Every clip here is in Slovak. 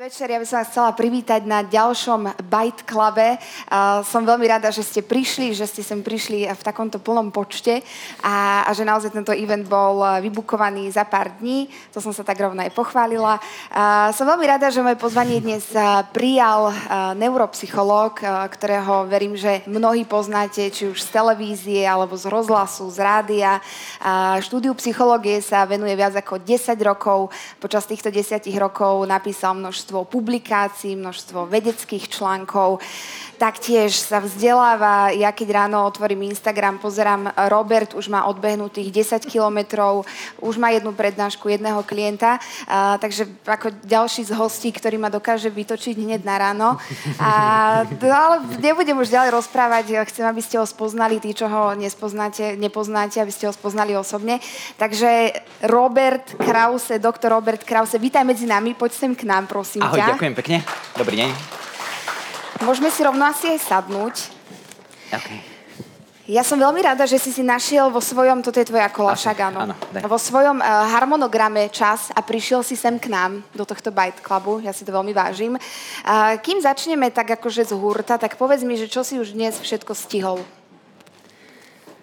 večer, ja by som vás chcela privítať na ďalšom Byte Clube. Som veľmi rada, že ste prišli, že ste sem prišli v takomto plnom počte a, a že naozaj tento event bol vybukovaný za pár dní. To som sa tak rovno aj pochválila. Som veľmi rada, že moje pozvanie dnes prijal neuropsychológ, ktorého verím, že mnohí poznáte, či už z televízie, alebo z rozhlasu, z rádia. Štúdiu psychológie sa venuje viac ako 10 rokov. Počas týchto 10 rokov napísal množstvo množstvo publikácií, množstvo vedeckých článkov. Taktiež sa vzdeláva, ja keď ráno otvorím Instagram, pozerám, Robert už má odbehnutých 10 kilometrov, už má jednu prednášku jedného klienta, a, takže ako ďalší z hostí, ktorý ma dokáže vytočiť hneď na ráno. A, ale nebudem už ďalej rozprávať, chcem, aby ste ho spoznali, tí, čo ho nespoznáte, nepoznáte, aby ste ho spoznali osobne. Takže Robert Krause, doktor Robert Krause, vítaj medzi nami, poď sem k nám, prosím Ahoj, ťa. ďakujem pekne. Dobrý deň. Môžeme si rovno asi aj sadnúť. Okay. Ja som veľmi rada, že si si našiel vo svojom, toto je tvoja kola, však áno, áno vo svojom uh, harmonograme čas a prišiel si sem k nám, do tohto Byte Clubu, ja si to veľmi vážim. Uh, kým začneme tak akože z hurta, tak povedz mi, že čo si už dnes všetko stihol.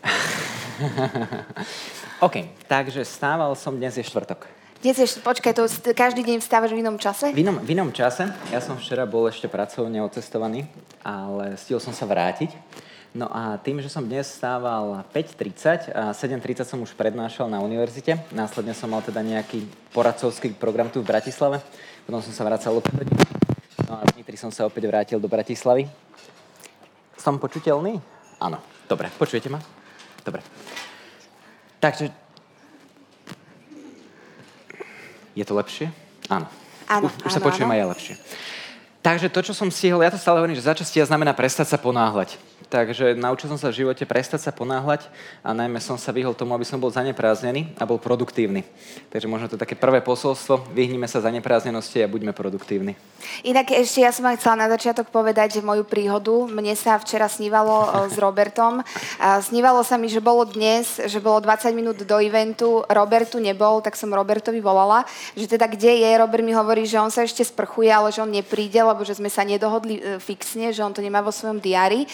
OK, takže stával som dnes je štvrtok. Dnes ešte, počkaj, to každý deň vstávaš v inom čase? V inom, v inom čase. Ja som včera bol ešte pracovne ocestovaný, ale stihol som sa vrátiť. No a tým, že som dnes stával 5.30 a 7.30 som už prednášal na univerzite, následne som mal teda nejaký poradcovský program tu v Bratislave, potom som sa vracal opäť No a Nitri som sa opäť vrátil do Bratislavy. Som počuteľný? Áno. Dobre, počujete ma? Dobre. Takže Je to lepšie? Áno. Áno, už, už sa počujem aj ja lepšie. Takže to, čo som stihol, ja to stále hovorím, že začastia znamená prestať sa ponáhľať. Takže naučil som sa v živote prestať sa ponáhľať a najmä som sa vyhol tomu, aby som bol zanepráznený a bol produktívny. Takže možno to je také prvé posolstvo, vyhnime sa zanepráznenosti a buďme produktívni. Inak ešte ja som vám chcela na začiatok povedať moju príhodu. Mne sa včera snívalo s Robertom. Snívalo sa mi, že bolo dnes, že bolo 20 minút do eventu, Robertu nebol, tak som Robertovi volala, že teda kde je, Robert mi hovorí, že on sa ešte sprchuje, ale že on nepríde, lebo že sme sa nedohodli e, fixne, že on to nemá vo svojom diári.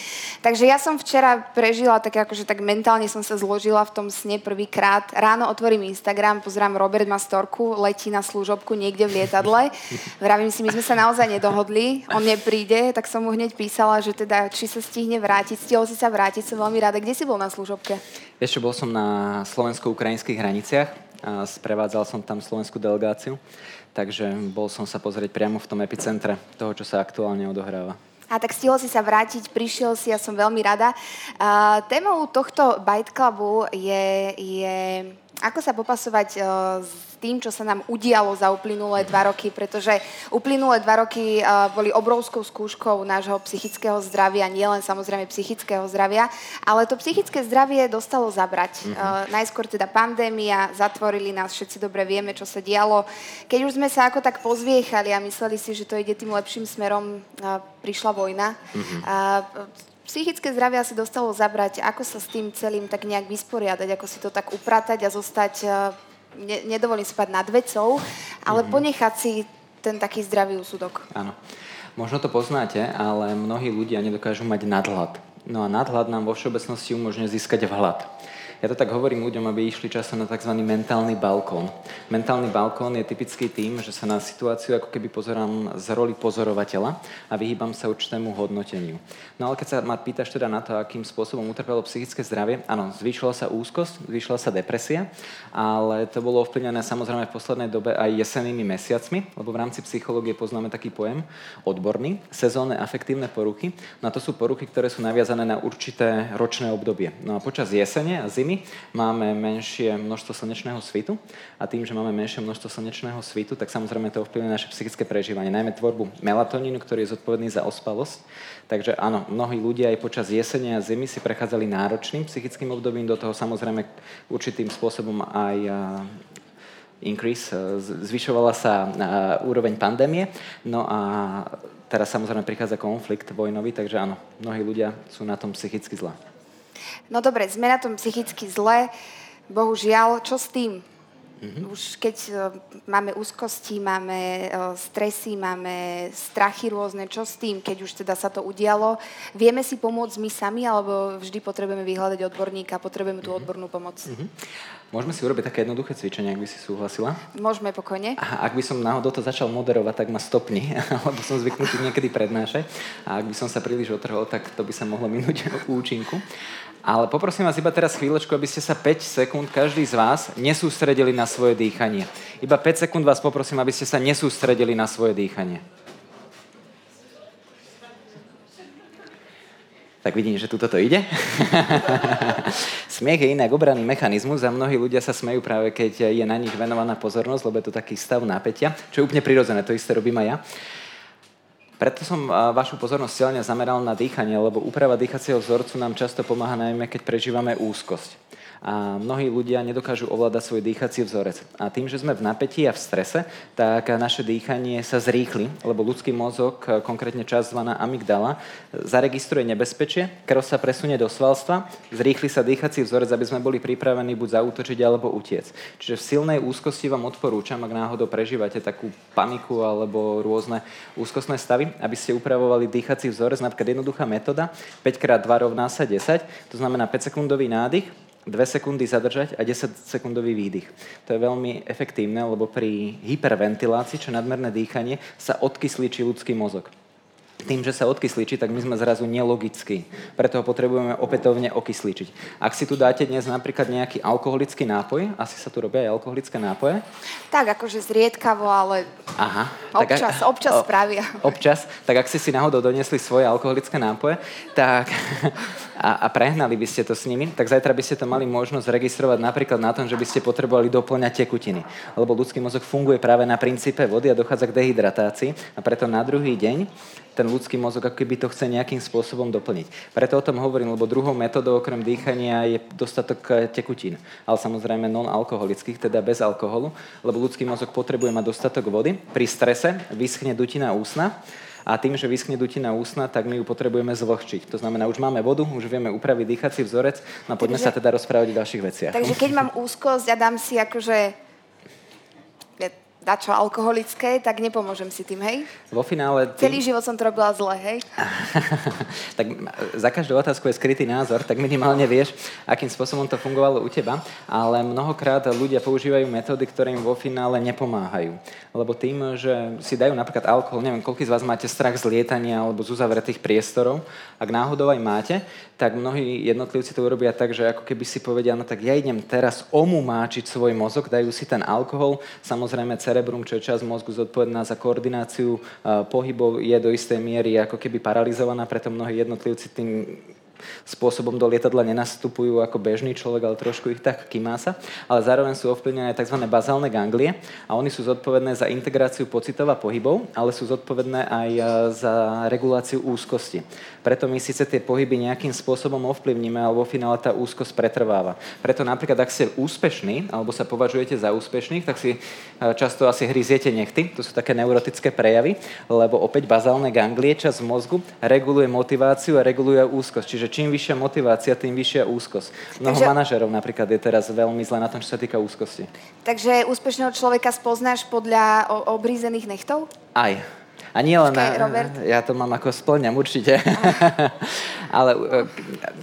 Takže ja som včera prežila tak akože tak mentálne som sa zložila v tom sne prvýkrát. Ráno otvorím Instagram, pozerám Robert má storku, letí na služobku niekde v lietadle. Vravím si, my sme sa naozaj nedohodli, on nepríde, tak som mu hneď písala, že teda či sa stihne vrátiť. Stihol si sa vrátiť, som veľmi rada. Kde si bol na služobke? Ešte bol som na slovensko-ukrajinských hraniciach a sprevádzal som tam slovenskú delegáciu, takže bol som sa pozrieť priamo v tom epicentre toho, čo sa aktuálne odohráva. A tak stihol si sa vrátiť, prišiel si, ja som veľmi rada. Uh, témou tohto Byte Clubu je, je ako sa popasovať uh, s tým, čo sa nám udialo za uplynulé dva roky, pretože uplynulé dva roky uh, boli obrovskou skúškou nášho psychického zdravia, nielen samozrejme psychického zdravia, ale to psychické zdravie dostalo zabrať. Mm-hmm. Najskôr teda pandémia, zatvorili nás, všetci dobre vieme, čo sa dialo. Keď už sme sa ako tak pozviechali a mysleli si, že to ide tým lepším smerom, prišla vojna. Mm-hmm. Psychické zdravie asi dostalo zabrať, ako sa s tým celým tak nejak vysporiadať, ako si to tak upratať a zostať, e, ne, nedovolím spať nad vecou, ale mm-hmm. ponechať si ten taký zdravý úsudok. Áno. Možno to poznáte, ale mnohí ľudia nedokážu mať nadhľad. No a nadhľad nám vo všeobecnosti umožňuje získať vhľad. Ja to tak hovorím ľuďom, aby išli časom na tzv. mentálny balkón. Mentálny balkón je typický tým, že sa na situáciu ako keby pozerám z roli pozorovateľa a vyhýbam sa určitému hodnoteniu. No ale keď sa ma pýtaš teda na to, akým spôsobom utrpelo psychické zdravie, áno, zvýšila sa úzkosť, zvýšila sa depresia, ale to bolo ovplyvnené samozrejme v poslednej dobe aj jesenými mesiacmi, lebo v rámci psychológie poznáme taký pojem odborný, sezónne afektívne poruchy. No a to sú poruchy, ktoré sú naviazané na určité ročné obdobie. No a počas jesene a zimy máme menšie množstvo slnečného svitu a tým, že máme menšie množstvo slnečného svitu, tak samozrejme to ovplyvňuje naše psychické prežívanie, najmä tvorbu melatonínu, ktorý je zodpovedný za ospalosť. Takže áno, mnohí ľudia aj počas jesene a zimy si prechádzali náročným psychickým obdobím, do toho samozrejme určitým spôsobom aj increase, zvyšovala sa úroveň pandémie, no a teraz samozrejme prichádza konflikt vojnový, takže áno, mnohí ľudia sú na tom psychicky zle. No dobre, sme na tom psychicky zle, bohužiaľ, čo s tým? Mm-hmm. Už keď uh, máme úzkosti, máme uh, stresy, máme strachy rôzne, čo s tým, keď už teda sa to udialo, vieme si pomôcť my sami, alebo vždy potrebujeme vyhľadať odborníka, potrebujeme tú mm-hmm. odbornú pomoc? Mm-hmm. Môžeme si urobiť také jednoduché cvičenie, ak by si súhlasila? Môžeme pokojne. A ak by som náhodou to začal moderovať, tak ma stopni, lebo som zvyknutý niekedy prednášať. A ak by som sa príliš otrhol, tak to by sa mohlo minúť účinku. Ale poprosím vás iba teraz chvíľočku, aby ste sa 5 sekúnd, každý z vás, nesústredili na svoje dýchanie. Iba 5 sekúnd vás poprosím, aby ste sa nesústredili na svoje dýchanie. Tak vidím, že tuto to ide. Smiech je inak obranný mechanizmus a mnohí ľudia sa smejú práve, keď je na nich venovaná pozornosť, lebo je to taký stav napätia, čo je úplne prirodzené, to isté robím aj ja. Preto som vašu pozornosť silne zameral na dýchanie, lebo úprava dýchacieho vzorcu nám často pomáha najmä, keď prežívame úzkosť a mnohí ľudia nedokážu ovládať svoj dýchací vzorec. A tým, že sme v napätí a v strese, tak naše dýchanie sa zrýchli, lebo ľudský mozog, konkrétne časť zvaná amygdala, zaregistruje nebezpečie, krv sa presunie do svalstva, zrýchli sa dýchací vzorec, aby sme boli pripravení buď zautočiť alebo utiec. Čiže v silnej úzkosti vám odporúčam, ak náhodou prežívate takú paniku alebo rôzne úzkostné stavy, aby ste upravovali dýchací vzorec, napríklad jednoduchá metóda, 5x2 rovná sa 10, to znamená 5 sekundový nádych, 2 sekundy zadržať a 10 sekundový výdych. To je veľmi efektívne, lebo pri hyperventilácii, čo nadmerné dýchanie, sa odkyslíči ľudský mozog tým, že sa odkysličí, tak my sme zrazu nelogickí. Preto ho potrebujeme opätovne okysličiť. Ak si tu dáte dnes napríklad nejaký alkoholický nápoj, asi sa tu robia aj alkoholické nápoje? Tak, akože zriedkavo, ale Aha, občas, tak, občas spravia. Občas, tak ak ste si náhodou doniesli svoje alkoholické nápoje, tak a, a prehnali by ste to s nimi, tak zajtra by ste to mali možnosť registrovať napríklad na tom, že by ste potrebovali doplňať tekutiny. Lebo ľudský mozog funguje práve na princípe vody a dochádza k dehydratácii a preto na druhý deň ten ľudský mozog ako keby to chce nejakým spôsobom doplniť. Preto o tom hovorím, lebo druhou metodou okrem dýchania je dostatok eh, tekutín. Ale samozrejme non-alkoholických, teda bez alkoholu, lebo ľudský mozog potrebuje mať dostatok vody. Pri strese vyschne dutina úsna a tým, že vyschne dutina úsna, tak my ju potrebujeme zvlhčiť. To znamená, už máme vodu, už vieme upraviť dýchací vzorec, no poďme takže, sa teda rozprávať o ďalších veciach. Takže keď mám úzkosť a dám si akože dačo alkoholické, tak nepomôžem si tým, hej? Vo finále... Tým... Celý život som to robila zle, hej? tak za každú otázku je skrytý názor, tak minimálne vieš, akým spôsobom to fungovalo u teba, ale mnohokrát ľudia používajú metódy, ktoré im vo finále nepomáhajú. Lebo tým, že si dajú napríklad alkohol, neviem, koľko z vás máte strach z lietania alebo z uzavretých priestorov, ak náhodou aj máte, tak mnohí jednotlivci to urobia tak, že ako keby si povedia, no tak ja idem teraz omumáčiť svoj mozog, dajú si ten alkohol, samozrejme cerebrum, čo je časť mozgu zodpovedná za koordináciu pohybov, je do istej miery ako keby paralizovaná, preto mnohí jednotlivci tým spôsobom do lietadla nenastupujú ako bežný človek, ale trošku ich tak kymása, ale zároveň sú ovplyvnené tzv. bazálne ganglie a oni sú zodpovedné za integráciu pocitov a pohybov, ale sú zodpovedné aj e, za reguláciu úzkosti. Preto my síce tie pohyby nejakým spôsobom ovplyvníme, ale vo finále tá úzkosť pretrváva. Preto napríklad, ak ste úspešní, alebo sa považujete za úspešných, tak si e, často asi hryziete nechty, to sú také neurotické prejavy, lebo opäť bazálne ganglie, časť mozgu, reguluje motiváciu a reguluje úzkosť. Čiže čím vyššia motivácia, tým vyššia úzkosť. Mnoho Takže... manažerov napríklad je teraz veľmi zle na tom, čo sa týka úzkosti. Takže úspešného človeka spoznáš podľa obrízených nechtov? Aj. A nie len, Počkej, Robert. ja to mám ako splňam určite, ale e,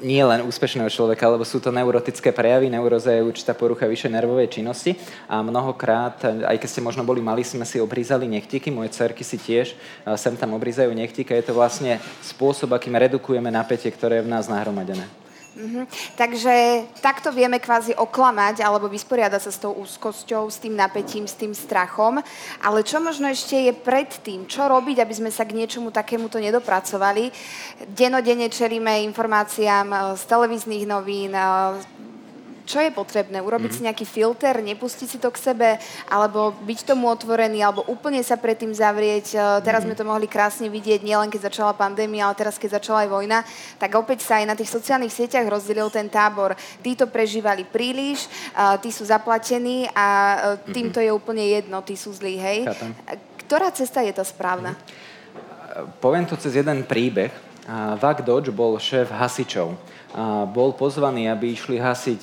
nie len úspešného človeka, lebo sú to neurotické prejavy, neuroza je určitá porucha vyššej nervovej činnosti a mnohokrát, aj keď ste možno boli mali, sme si obrízali nechtiky, moje cerky si tiež e, sem tam obrízajú nechtiky a je to vlastne spôsob, akým redukujeme napätie, ktoré je v nás nahromadené. Mm-hmm. Takže takto vieme kvázi oklamať alebo vysporiadať sa s tou úzkosťou, s tým napätím, s tým strachom. Ale čo možno ešte je pred tým? Čo robiť, aby sme sa k niečomu takémuto nedopracovali? Denodene čelíme informáciám eh, z televíznych novín, eh, čo je potrebné? Urobiť mm-hmm. si nejaký filter, nepustiť si to k sebe, alebo byť tomu otvorený, alebo úplne sa predtým zavrieť. E, teraz mm-hmm. sme to mohli krásne vidieť, nielen keď začala pandémia, ale teraz keď začala aj vojna, tak opäť sa aj na tých sociálnych sieťach rozdelil ten tábor. Tí to prežívali príliš, e, tí sú zaplatení a e, týmto mm-hmm. je úplne jedno, tí sú zlí, hej? Chápem. Ktorá cesta je tá správna? Mm-hmm. Poviem to cez jeden príbeh, Vak Dodge bol šéf hasičov. Bol pozvaný, aby išli hasiť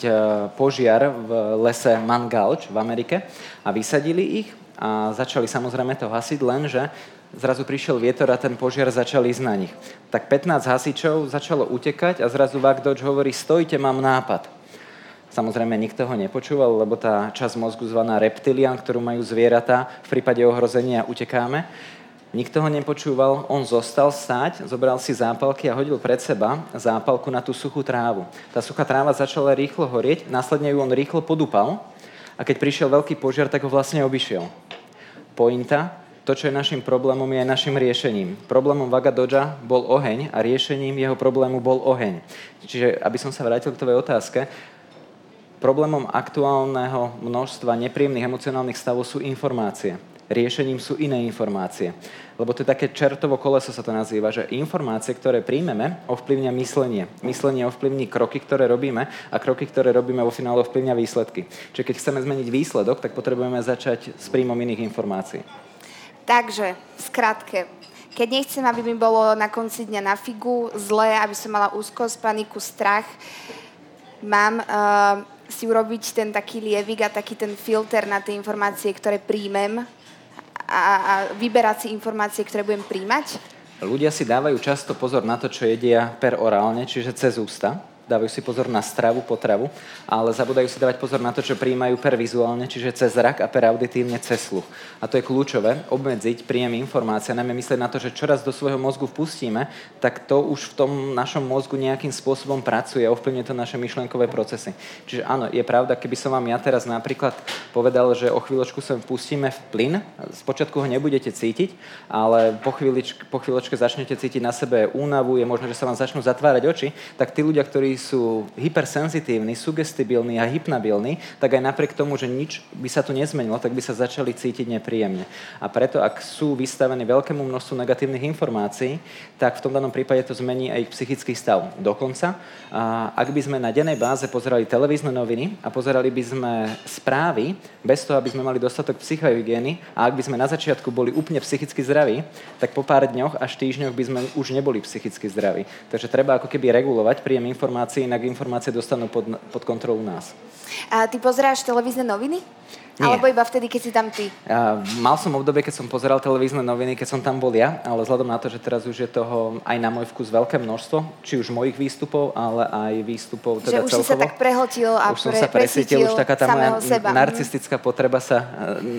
požiar v lese Mangalč v Amerike a vysadili ich a začali samozrejme to hasiť, lenže zrazu prišiel vietor a ten požiar začal ísť na nich. Tak 15 hasičov začalo utekať a zrazu Vak Dodge hovorí, stojte, mám nápad. Samozrejme, nikto ho nepočúval, lebo tá časť mozgu zvaná reptilian, ktorú majú zvieratá, v prípade ohrozenia utekáme, Nikto ho nepočúval, on zostal stáť, zobral si zápalky a hodil pred seba zápalku na tú suchú trávu. Tá suchá tráva začala rýchlo horieť, následne ju on rýchlo podúpal a keď prišiel veľký požiar, tak ho vlastne obišiel. Pointa, to, čo je našim problémom, je aj našim riešením. Problémom Vaga Dodža bol oheň a riešením jeho problému bol oheň. Čiže, aby som sa vrátil k tvojej otázke, problémom aktuálneho množstva nepríjemných emocionálnych stavov sú informácie riešením sú iné informácie. Lebo to je také čertovo koleso sa to nazýva, že informácie, ktoré príjmeme, ovplyvňa myslenie. Myslenie ovplyvní kroky, ktoré robíme a kroky, ktoré robíme vo finále ovplyvňa výsledky. Čiže keď chceme zmeniť výsledok, tak potrebujeme začať s príjmom iných informácií. Takže, skrátke, keď nechcem, aby mi bolo na konci dňa na figu zle, aby som mala úzkosť, paniku, strach, mám uh, si urobiť ten taký lievik a taký ten filter na tie informácie, ktoré príjmem a, a vyberať si informácie, ktoré budem príjmať? Ľudia si dávajú často pozor na to, čo jedia per orálne, čiže cez ústa dávajú si pozor na stravu, potravu, ale zabudajú si dávať pozor na to, čo prijímajú per vizuálne, čiže cez zrak a per auditívne cez sluch. A to je kľúčové, obmedziť príjem informácie, najmä myslieť na to, že čoraz do svojho mozgu vpustíme, tak to už v tom našom mozgu nejakým spôsobom pracuje a ovplyvňuje to naše myšlenkové procesy. Čiže áno, je pravda, keby som vám ja teraz napríklad povedal, že o chvíľočku sa vpustíme v plyn, spočiatku ho nebudete cítiť, ale po, chvíľočke, po chvíľočke začnete cítiť na sebe únavu, je možné, že sa vám začnú zatvárať oči, tak tí ľudia, ktorí sú hypersenzitívni, sugestibilní a hypnabilní, tak aj napriek tomu, že nič by sa tu nezmenilo, tak by sa začali cítiť nepríjemne. A preto, ak sú vystavení veľkému množstvu negatívnych informácií, tak v tom danom prípade to zmení aj ich psychický stav. Dokonca, ak by sme na dennej báze pozerali televízne noviny a pozerali by sme správy, bez toho, aby sme mali dostatok psychohygieny a ak by sme na začiatku boli úplne psychicky zdraví, tak po pár dňoch až týždňoch by sme už neboli psychicky zdraví. Takže treba ako keby regulovať príjem informácií informácií, inak informácie dostanú pod, pod kontrolu nás. A ty pozeráš televízne noviny? Nie. Alebo iba vtedy, keď si tam ty? Ja, mal som obdobie, keď som pozeral televízne noviny, keď som tam bol ja, ale vzhľadom na to, že teraz už je toho aj na môj vkus veľké množstvo, či už mojich výstupov, ale aj výstupov teda Že už celkovo. si sa tak prehltil a už som pre, sa presítil, už taká tá moja seba. narcistická potreba sa e,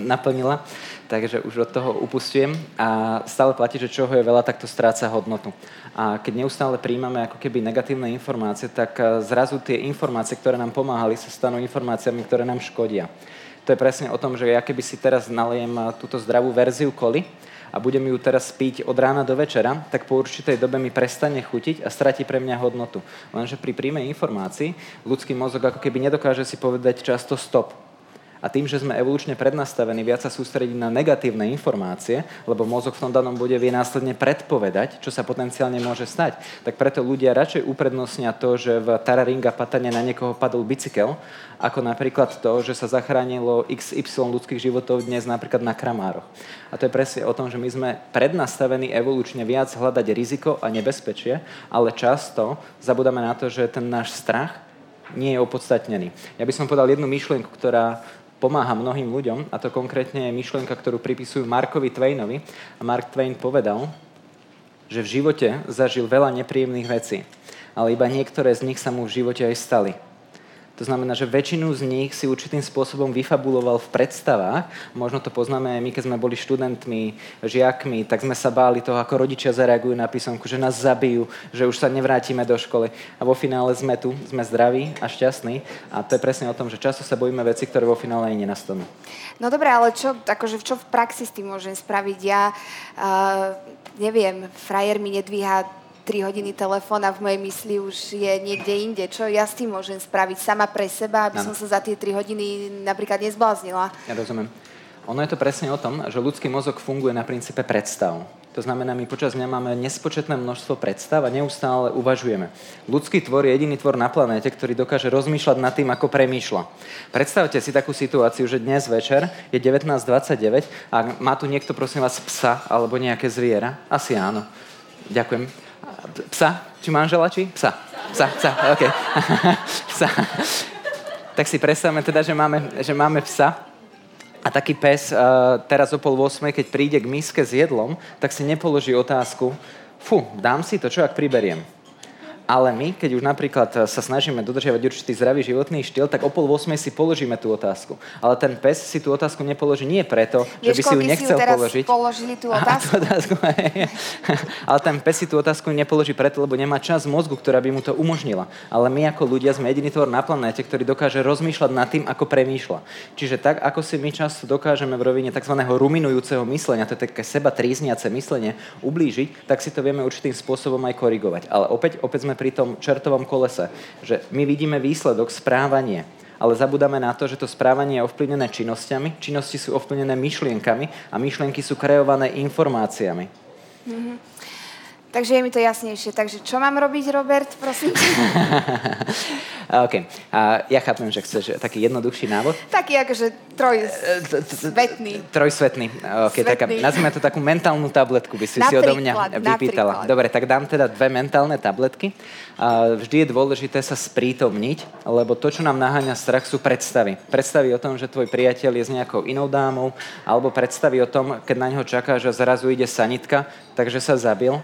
naplnila, takže už od toho upustujem a stále platí, že čoho je veľa, tak to stráca hodnotu. A keď neustále príjmame ako keby negatívne informácie, tak e, zrazu tie informácie, ktoré nám pomáhali, sa stanú informáciami, ktoré nám škodia to je presne o tom, že ja keby si teraz nalejem túto zdravú verziu koli a budem ju teraz piť od rána do večera, tak po určitej dobe mi prestane chutiť a stratí pre mňa hodnotu. Lenže pri príjme informácií ľudský mozog ako keby nedokáže si povedať často stop a tým, že sme evolučne prednastavení viac sa sústrediť na negatívne informácie, lebo mozog v tom danom bode vie následne predpovedať, čo sa potenciálne môže stať, tak preto ľudia radšej uprednostnia to, že v Tararinga patane na niekoho padol bicykel, ako napríklad to, že sa zachránilo XY ľudských životov dnes napríklad na Kramároch. A to je presne o tom, že my sme prednastavení evolučne viac hľadať riziko a nebezpečie, ale často zabudáme na to, že ten náš strach nie je opodstatnený. Ja by som povedal jednu myšlienku, ktorá pomáha mnohým ľuďom, a to konkrétne je myšlienka, ktorú pripisujú Markovi Twainovi. A Mark Twain povedal, že v živote zažil veľa nepríjemných vecí, ale iba niektoré z nich sa mu v živote aj stali. To znamená, že väčšinu z nich si určitým spôsobom vyfabuloval v predstavách. Možno to poznáme aj my, keď sme boli študentmi, žiakmi, tak sme sa báli toho, ako rodičia zareagujú na písomku, že nás zabijú, že už sa nevrátime do školy. A vo finále sme tu, sme zdraví a šťastní. A to je presne o tom, že často sa bojíme veci, ktoré vo finále ani nenastanú. No dobré, ale čo, akože, čo v praxi s tým môžem spraviť? Ja uh, neviem, frajer mi nedvíha 3 hodiny telefón a v mojej mysli už je niekde inde. Čo ja s tým môžem spraviť sama pre seba, aby ano. som sa za tie 3 hodiny napríklad nezbláznila? Ja rozumiem. Ono je to presne o tom, že ľudský mozog funguje na princípe predstav. To znamená, my počas dňa máme nespočetné množstvo predstav a neustále uvažujeme. Ľudský tvor je jediný tvor na planéte, ktorý dokáže rozmýšľať nad tým, ako premýšľa. Predstavte si takú situáciu, že dnes večer je 19.29 a má tu niekto, prosím vás, psa alebo nejaké zviera? Asi áno. Ďakujem Psa? Či manžela, či? Psa. Psa, psa, OK. psa. Tak si predstavme teda, že máme, že máme psa. A taký pes uh, teraz o pol 8, keď príde k miske s jedlom, tak si nepoloží otázku, fú, dám si to, čo ak priberiem? Ale my, keď už napríklad eh, sa snažíme dodržiavať určitý zdravý životný štýl, tak o pol 8 si položíme tú otázku. Ale ten pes si tú otázku nepoloží nie preto, Vieš, že by si ju nechcel si ju položiť. položili tú otázku? Aha, tú otázku Ale ten pes si tú otázku nepoloží preto, lebo nemá čas mozgu, ktorá by mu to umožnila. Ale my ako ľudia sme jediný tvor na planéte, ktorý dokáže rozmýšľať nad tým, ako premýšľa. Čiže tak, ako si my často dokážeme v rovine tzv. ruminujúceho myslenia, to je také seba trízniace myslenie, ublížiť, tak si to vieme určitým spôsobom aj korigovať. Ale opäť, opäť sme pri tom čertovom kolese, že my vidíme výsledok, správanie, ale zabudáme na to, že to správanie je ovplyvnené činnosťami, činnosti sú ovplyvnené myšlienkami a myšlienky sú kreované informáciami. Mm-hmm. Takže je mi to jasnejšie. Takže čo mám robiť, Robert, prosím? OK. A ja chápem, že chceš taký jednoduchší návod. Taký akože trojsvetný. Trojsvetný. OK, taká, nazvime to takú mentálnu tabletku, by si si odo mňa vypýtala. Dobre, tak dám teda dve mentálne tabletky. Vždy je dôležité sa sprítomniť, lebo to, čo nám naháňa strach, sú predstavy. Predstavy o tom, že tvoj priateľ je s nejakou inou dámou, alebo predstavy o tom, keď na neho čaká, že zrazu ide sanitka, takže sa zabil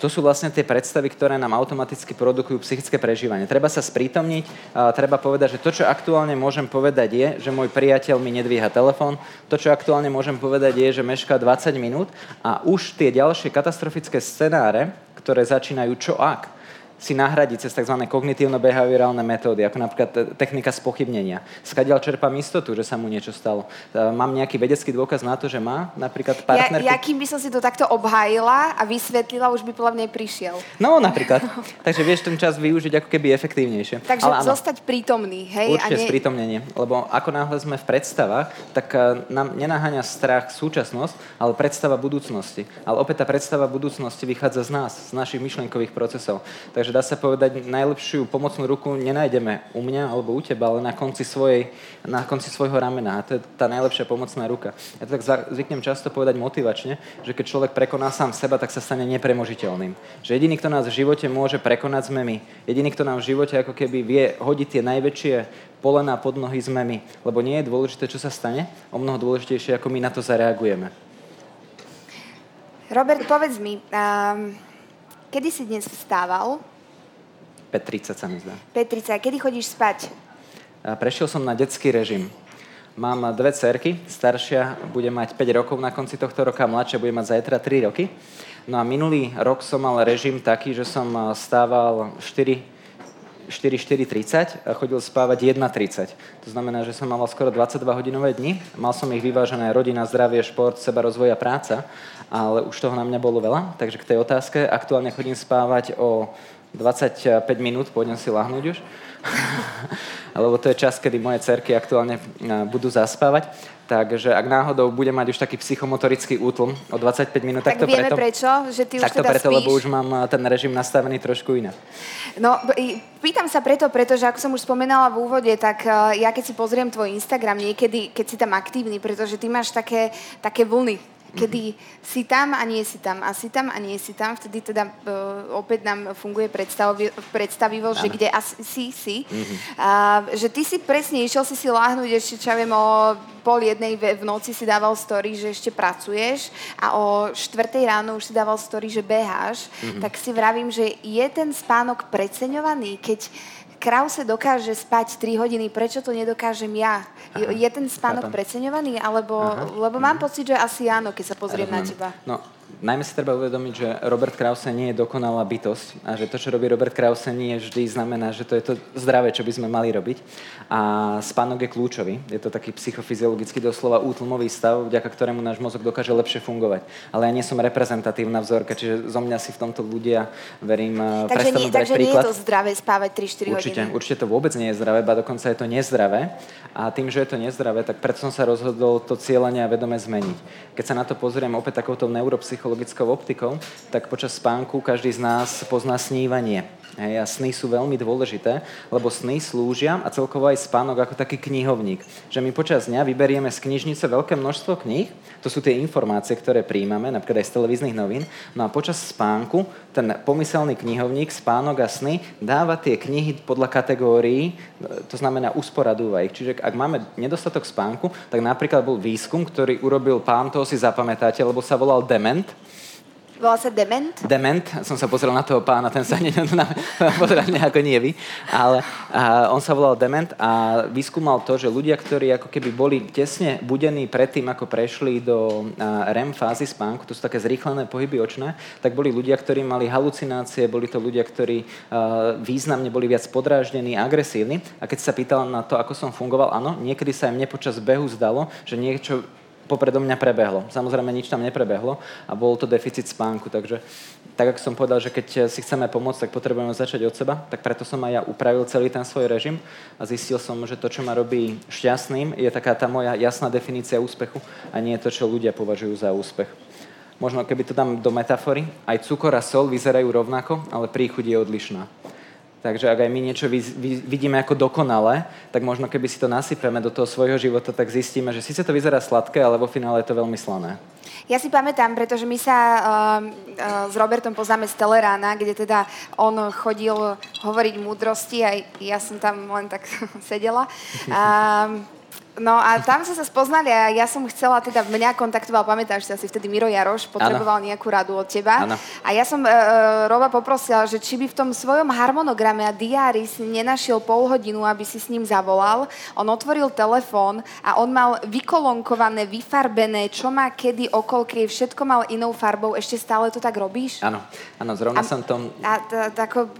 to sú vlastne tie predstavy, ktoré nám automaticky produkujú psychické prežívanie. Treba sa sprítomniť, treba povedať, že to, čo aktuálne môžem povedať je, že môj priateľ mi nedvíha telefón, to, čo aktuálne môžem povedať je, že mešká 20 minút a už tie ďalšie katastrofické scenáre, ktoré začínajú čo ak, si nahradiť cez tzv. kognitívno-behaviorálne metódy, ako napríklad technika spochybnenia. Skadiaľ čerpám istotu, že sa mu niečo stalo. E, mám nejaký vedecký dôkaz na to, že má napríklad partnerku? Ja, ja kým by som si to takto obhájila a vysvetlila, už by podľa mňa prišiel. No, napríklad. Takže vieš ten čas využiť ako keby efektívnejšie. Takže Ale zostať prítomný, hej? Určite a ne... sprítomnenie. Lebo ako náhle sme v predstavách, tak e, nám nenaháňa strach súčasnosť, ale predstava budúcnosti. Ale opäť tá predstava budúcnosti vychádza z nás, z našich myšlienkových procesov. Takže že dá sa povedať, najlepšiu pomocnú ruku nenájdeme u mňa alebo u teba, ale na konci, svojej, na konci svojho ramena. A to je tá najlepšia pomocná ruka. Ja to tak zvyknem často povedať motivačne, že keď človek prekoná sám seba, tak sa stane nepremožiteľným. Že jediný, kto nás v živote môže prekonať, sme my. Jediný, kto nám v živote ako keby vie hodiť tie najväčšie polená pod nohy sme my. Lebo nie je dôležité, čo sa stane, o mnoho dôležitejšie, ako my na to zareagujeme. Robert, povedz mi, um, kedy si dnes vstával? 5.30 sa mi zdá. 5.30. Kedy chodíš spať? Prešiel som na detský režim. Mám dve cerky, staršia bude mať 5 rokov na konci tohto roka, mladšia bude mať zajtra 3 roky. No a minulý rok som mal režim taký, že som stával 4 4.30 a chodil spávať 1.30. To znamená, že som mal skoro 22 hodinové dni. Mal som ich vyvážené rodina, zdravie, šport, seba, rozvoj a práca, ale už toho na mňa bolo veľa. Takže k tej otázke, aktuálne chodím spávať o 25 minút, pôjdem si lahnúť už. Lebo to je čas, kedy moje cerky aktuálne e, budú zaspávať. Takže ak náhodou bude mať už taký psychomotorický útlm o 25 minút, tak, tak to vieme preto, prečo, že ty už tak to teda preto, spíš? lebo už mám e, ten režim nastavený trošku inak. No, pýtam sa preto, pretože ako som už spomenala v úvode, tak e, ja keď si pozriem tvoj Instagram niekedy, keď si tam aktívny, pretože ty máš také, také vlny kedy si tam a nie si tam a si tam a nie si tam, vtedy teda uh, opäť nám funguje predstavivosť, že kde asi si, si. Mm-hmm. Uh, že ty si presne išiel si si láhnuť ešte, čo ja viem, o pol jednej v noci si dával story, že ešte pracuješ a o štvrtej ráno už si dával story, že beháš, mm-hmm. tak si vravím, že je ten spánok preceňovaný, keď Krause dokáže spať 3 hodiny, prečo to nedokážem ja? Aha, je ten spánok chápam. preceňovaný? Alebo, lebo mám pocit, že asi áno, keď sa pozriem Rozumiem. na teba. No, najmä si treba uvedomiť, že Robert Krause nie je dokonalá bytosť a že to, čo robí Robert Krause, nie vždy znamená, že to je to zdravé, čo by sme mali robiť. A spánok je kľúčový. Je to taký psychofyziologický doslova útlmový stav, vďaka ktorému náš mozog dokáže lepšie fungovať. Ale ja nie som reprezentatívna vzorka, čiže zo mňa si v tomto ľudia, verím, takže prestanú nie, brať takže príklad. nie je to zdravé spávať 3-4 určite, hodiny. Určite to vôbec nie je zdravé, ba dokonca je to nezdravé. A tým, že je to nezdravé, tak preto som sa rozhodol to cieľenie a vedome zmeniť. Keď sa na to pozriem opäť takouto neuropsychologickou optikou, tak počas spánku každý z nás pozná snívanie. Hej, a sny sú veľmi dôležité, lebo sny slúžia a celkovo aj spánok ako taký knihovník. Že my počas dňa vyberieme z knižnice veľké množstvo kníh, to sú tie informácie, ktoré príjmame, napríklad aj z televíznych novín, no a počas spánku ten pomyselný knihovník, spánok a sny dáva tie knihy podľa kategórií, to znamená usporadúva ich. Čiže ak máme nedostatok spánku, tak napríklad bol výskum, ktorý urobil pán, toho si zapamätáte, lebo sa volal Dement, Volá sa Dement? Dement, som sa pozrel na toho pána, ten sa pozeral nejako nie vy, ale a, on sa volal Dement a vyskúmal to, že ľudia, ktorí ako keby boli tesne budení predtým, ako prešli do a, REM fázy spánku, to sú také zrýchlené pohyby očné, tak boli ľudia, ktorí mali halucinácie, boli to ľudia, ktorí a, významne boli viac podráždení, agresívni a keď sa pýtal na to, ako som fungoval, áno, niekedy sa im mne počas behu zdalo, že niečo popredo mňa prebehlo. Samozrejme, nič tam neprebehlo a bol to deficit spánku. Takže tak, ako som povedal, že keď si chceme pomôcť, tak potrebujeme začať od seba, tak preto som aj ja upravil celý ten svoj režim a zistil som, že to, čo ma robí šťastným, je taká tá moja jasná definícia úspechu a nie to, čo ľudia považujú za úspech. Možno keby to dám do metafory, aj cukor a sol vyzerajú rovnako, ale príchuť je odlišná. Takže ak aj my niečo vidíme ako dokonalé, tak možno keby si to nasypeme do toho svojho života, tak zistíme, že síce to vyzerá sladké, ale vo finále je to veľmi slané. Ja si pamätám, pretože my sa uh, uh, s Robertom poznáme z Telerána, kde teda on chodil hovoriť múdrosti a ja som tam len tak sedela. Uh, No a tam sme sa spoznali a ja som chcela, teda mňa kontaktoval, pamätáš si vtedy Miro Jaroš, potreboval ano. nejakú radu od teba. Ano. A ja som uh, Roba poprosila, že či by v tom svojom harmonograme a diári si nenašiel pol hodinu, aby si s ním zavolal. On otvoril telefón a on mal vykolonkované, vyfarbené, čo má kedy, okolky, všetko mal inou farbou. Ešte stále to tak robíš? Áno, áno, zrovna a, som tom... A,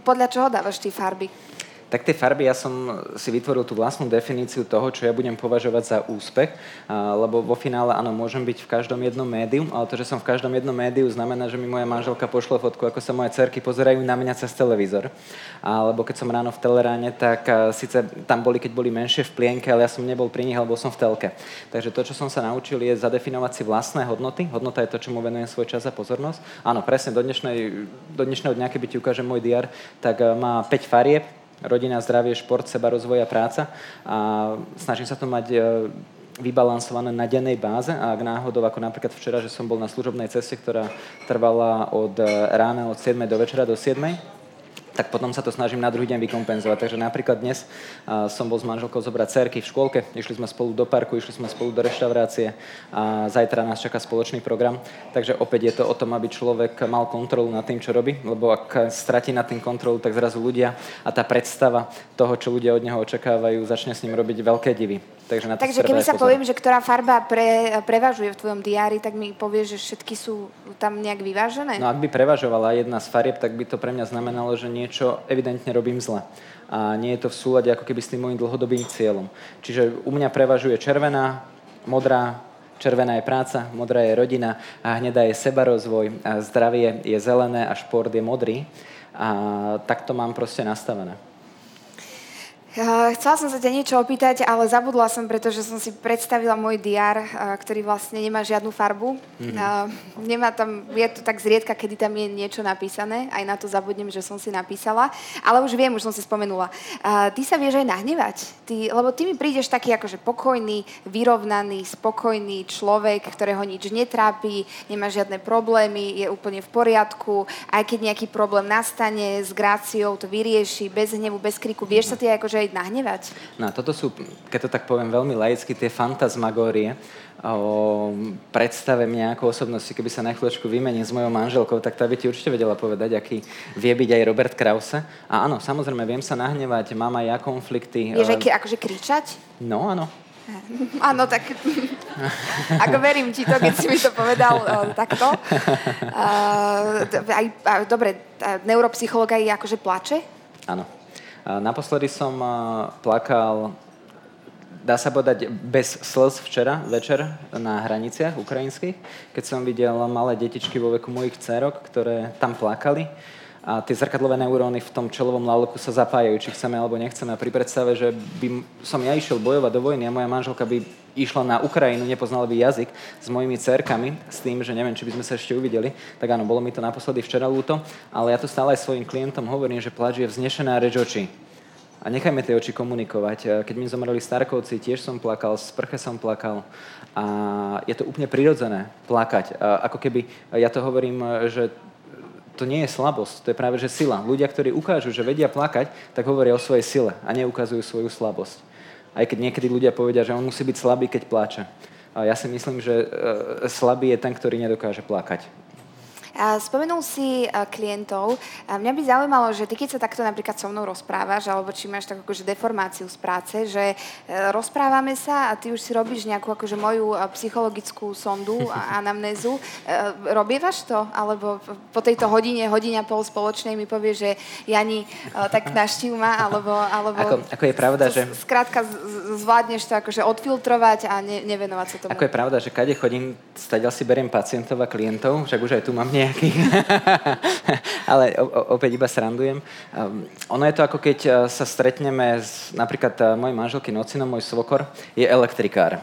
podľa čoho dávaš tie farby? Tak tie farby ja som si vytvoril tú vlastnú definíciu toho, čo ja budem považovať za úspech, lebo vo finále áno, môžem byť v každom jednom médiu, ale to, že som v každom jednom médiu, znamená, že mi moja manželka pošle fotku, ako sa moje cerky pozerajú na mňa cez televízor. Alebo keď som ráno v teleráne, tak síce tam boli, keď boli menšie v plienke, ale ja som nebol pri nich, alebo som v telke. Takže to, čo som sa naučil, je zadefinovať si vlastné hodnoty. Hodnota je to, čomu venujem svoj čas a pozornosť. Áno, presne, do, dnešnej, do dnešného dňa, keby ti ukážem môj diar, tak má 5 farieb, rodina, zdravie, šport, seba, rozvoj a práca. A snažím sa to mať e, vybalansované na dennej báze a ak náhodou, ako napríklad včera, že som bol na služobnej ceste, ktorá trvala od e, rána od 7 do večera do 7, tak potom sa to snažím na druhý deň vykompenzovať. Takže napríklad dnes som bol s manželkou zobrať cerky v škôlke, išli sme spolu do parku, išli sme spolu do reštaurácie a zajtra nás čaká spoločný program. Takže opäť je to o tom, aby človek mal kontrolu nad tým, čo robí, lebo ak stratí nad tým kontrolu, tak zrazu ľudia a tá predstava toho, čo ľudia od neho očakávajú, začne s ním robiť veľké divy. Takže, na to Takže keby sa pozor. poviem, že ktorá farba pre, prevažuje v tvojom diári, tak mi povieš, že všetky sú tam nejak vyvážené? No ak by prevažovala jedna z farieb, tak by to pre mňa znamenalo, že niečo evidentne robím zle. A nie je to v súlade ako keby s tým môjim dlhodobým cieľom. Čiže u mňa prevažuje červená, modrá, červená je práca, modrá je rodina a hnedá je sebarozvoj, a zdravie je zelené a šport je modrý. A takto mám proste nastavené. Chcela som sa ťa niečo opýtať, ale zabudla som, pretože som si predstavila môj diár, ktorý vlastne nemá žiadnu farbu. Mm-hmm. Nemá tam, je to tak zriedka, kedy tam je niečo napísané. Aj na to zabudnem, že som si napísala. Ale už viem, už som si spomenula. Ty sa vieš aj nahnevať. Ty, lebo ty mi prídeš taký akože pokojný, vyrovnaný, spokojný človek, ktorého nič netrápi, nemá žiadne problémy, je úplne v poriadku. Aj keď nejaký problém nastane s gráciou, to vyrieši bez hnevu, bez kriku. Vieš sa ty akože aj nahnevať? No toto sú, keď to tak poviem veľmi laicky, tie fantasmagórie o predstave mňa ako osobnosti, keby sa na chvíľočku vymením s mojou manželkou, tak tá by ti určite vedela povedať, aký vie byť aj Robert Krause. A áno, samozrejme, viem sa nahnevať, mám aj ja konflikty. Vieš, aj akože kričať? No, áno. Áno, tak ako verím ti to, keď si mi to povedal uh, takto. Uh, aj, uh, dobre, neuropsycholog aj akože plače? Áno. Naposledy som plakal, dá sa povedať, bez slz včera večer na hraniciach ukrajinských, keď som videl malé detičky vo veku mojich dcerok, ktoré tam plakali a tie zrkadlové neuróny v tom čelovom lalku sa zapájajú, či chceme alebo nechceme. A pri predstave, že by som ja išiel bojovať do vojny a moja manželka by išla na Ukrajinu, nepoznala by jazyk s mojimi cerkami, s tým, že neviem, či by sme sa ešte uvideli, tak áno, bolo mi to naposledy včera ľúto, ale ja to stále aj svojim klientom hovorím, že plač je vznešená reč očí. A nechajme tie oči komunikovať. Keď mi zomreli Starkovci, tiež som plakal, z prche som plakal. A je to úplne prirodzené plakať. A ako keby, ja to hovorím, že to nie je slabosť, to je práve že sila. Ľudia, ktorí ukážu, že vedia plakať, tak hovoria o svojej sile a neukazujú svoju slabosť. Aj keď niekedy ľudia povedia, že on musí byť slabý, keď pláče. A ja si myslím, že e, slabý je ten, ktorý nedokáže plakať. Spomenul si klientov. Mňa by zaujímalo, že ty keď sa takto napríklad so mnou rozprávaš, alebo či máš takú akože deformáciu z práce, že e, rozprávame sa a ty už si robíš nejakú akože moju psychologickú sondu a anamnézu. Robievaš to? Alebo po tejto hodine, hodine a pol spoločnej mi povie, že Jani, tak naštív ma, alebo... alebo ako, ako je pravda, že... Skrátka zvládneš to akože odfiltrovať a ne, nevenovať sa tomu. Ako je pravda, že kade chodím, stadiaľ si beriem pacientov a klientov, však už aj tu mám nejakých. Ale opäť iba srandujem. Um, ono je to ako keď uh, sa stretneme s napríklad uh, mojej manželky Nocino, môj svokor, je elektrikár.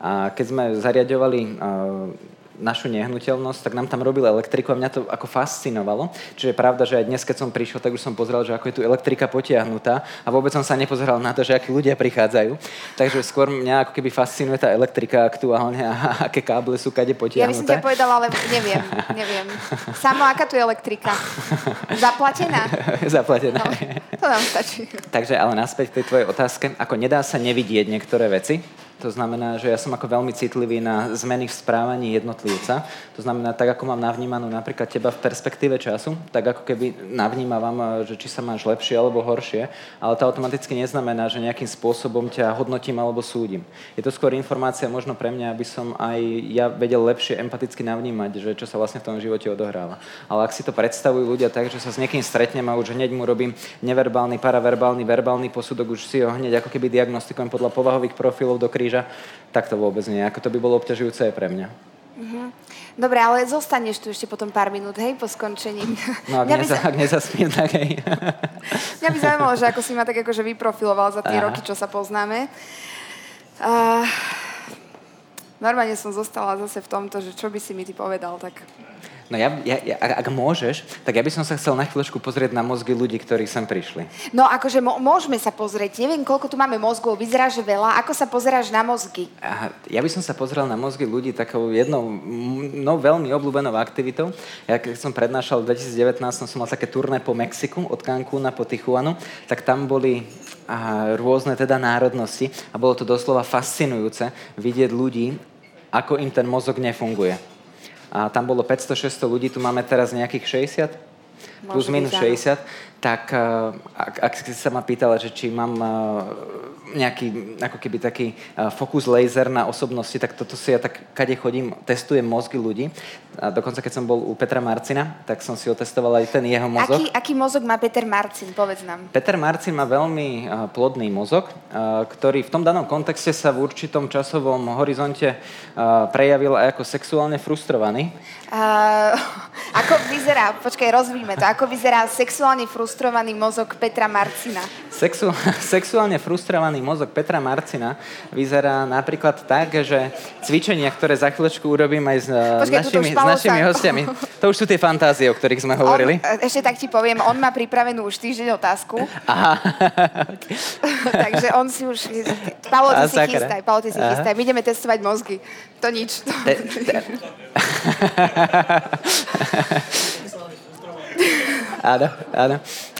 A keď sme zariadovali uh, našu nehnuteľnosť, tak nám tam robil elektriku a mňa to ako fascinovalo. Čiže je pravda, že aj dnes, keď som prišiel, tak už som pozrel, že ako je tu elektrika potiahnutá a vôbec som sa nepozeral na to, že akí ľudia prichádzajú. Takže skôr mňa ako keby fascinuje tá elektrika aktuálne a aké káble sú kade potiahnuté. Ja by som ťa povedala, ale neviem, neviem. Samo, aká tu je elektrika? Zaplatená? Zaplatená. No, to nám stačí. Takže ale naspäť k tej tvojej otázke, ako nedá sa nevidieť niektoré veci, to znamená, že ja som ako veľmi citlivý na zmeny v správaní jednotlivca. To znamená, tak ako mám navnímanú napríklad teba v perspektíve času, tak ako keby navnímavam, že či sa máš lepšie alebo horšie, ale to automaticky neznamená, že nejakým spôsobom ťa hodnotím alebo súdim. Je to skôr informácia možno pre mňa, aby som aj ja vedel lepšie empaticky navnímať, že čo sa vlastne v tom živote odohráva. Ale ak si to predstavujú ľudia tak, že sa s niekým stretnem a už hneď mu robím neverbálny, paraverbálny, verbálny posudok, už si ho hneď ako keby diagnostikujem podľa povahových profilov do kríža, kríža, tak to vôbec nie. Ako to by bolo obťažujúce aj pre mňa. Uh-huh. Dobre, ale zostaneš tu ešte potom pár minút, hej, po skončení. No ak, neza, ak nezaspím, tak hej. Mňa by zaujímalo, že ako si ma tak akože vyprofiloval za tie Aha. roky, čo sa poznáme. Uh, normálne som zostala zase v tomto, že čo by si mi ty povedal, tak No ja, ja, ja, ak môžeš, tak ja by som sa chcel na chvíľočku pozrieť na mozgy ľudí, ktorí sem prišli. No akože môžeme sa pozrieť. Neviem, koľko tu máme mozgov. Vyzerá, že veľa. Ako sa pozeráš na mozgy? Aha, ja by som sa pozrel na mozgy ľudí takou jednou no, veľmi obľúbenou aktivitou. Ja keď som prednášal v 2019, som mal také turné po Mexiku, od Cancúna po Tijuanu, tak tam boli a, rôzne teda národnosti a bolo to doslova fascinujúce vidieť ľudí, ako im ten mozog nefunguje a tam bolo 500-600 ľudí, tu máme teraz nejakých 60, plus minus 60, tak eh, ak, ak si sa ma pýtala, že či mám eh, nejaký, ako keby taký uh, fokus laser na osobnosti, tak toto si ja tak, kade chodím, testujem mozgy ľudí. A dokonca, keď som bol u Petra Marcina, tak som si otestoval aj ten jeho mozog. Aký, aký mozog má Peter Marcin? Povedz nám. Peter Marcin má veľmi plodný mozog, ktorý v tom danom kontexte sa v určitom časovom horizonte prejavil aj ako sexuálne frustrovaný. Uh, ako vyzerá, počkaj, rozvíjme to, ako vyzerá sexuálne frustrovaný mozog Petra Marcina? Sexu, sexuálne frustrovaný mozog Petra Marcina vyzerá napríklad tak, že cvičenia, ktoré za chvíľočku urobím aj s, eh, Počkej, našimi, s našimi hostiami, to už sú tie fantázie, o ktorých sme hovorili. On, ešte tak ti poviem, on má pripravenú už týždeň otázku. Aha. Takže on si už... Paolo, ty si chystaj, Paolo, ty si chystaj. My ideme testovať mozgy. To nič. Te, te... áno, áno.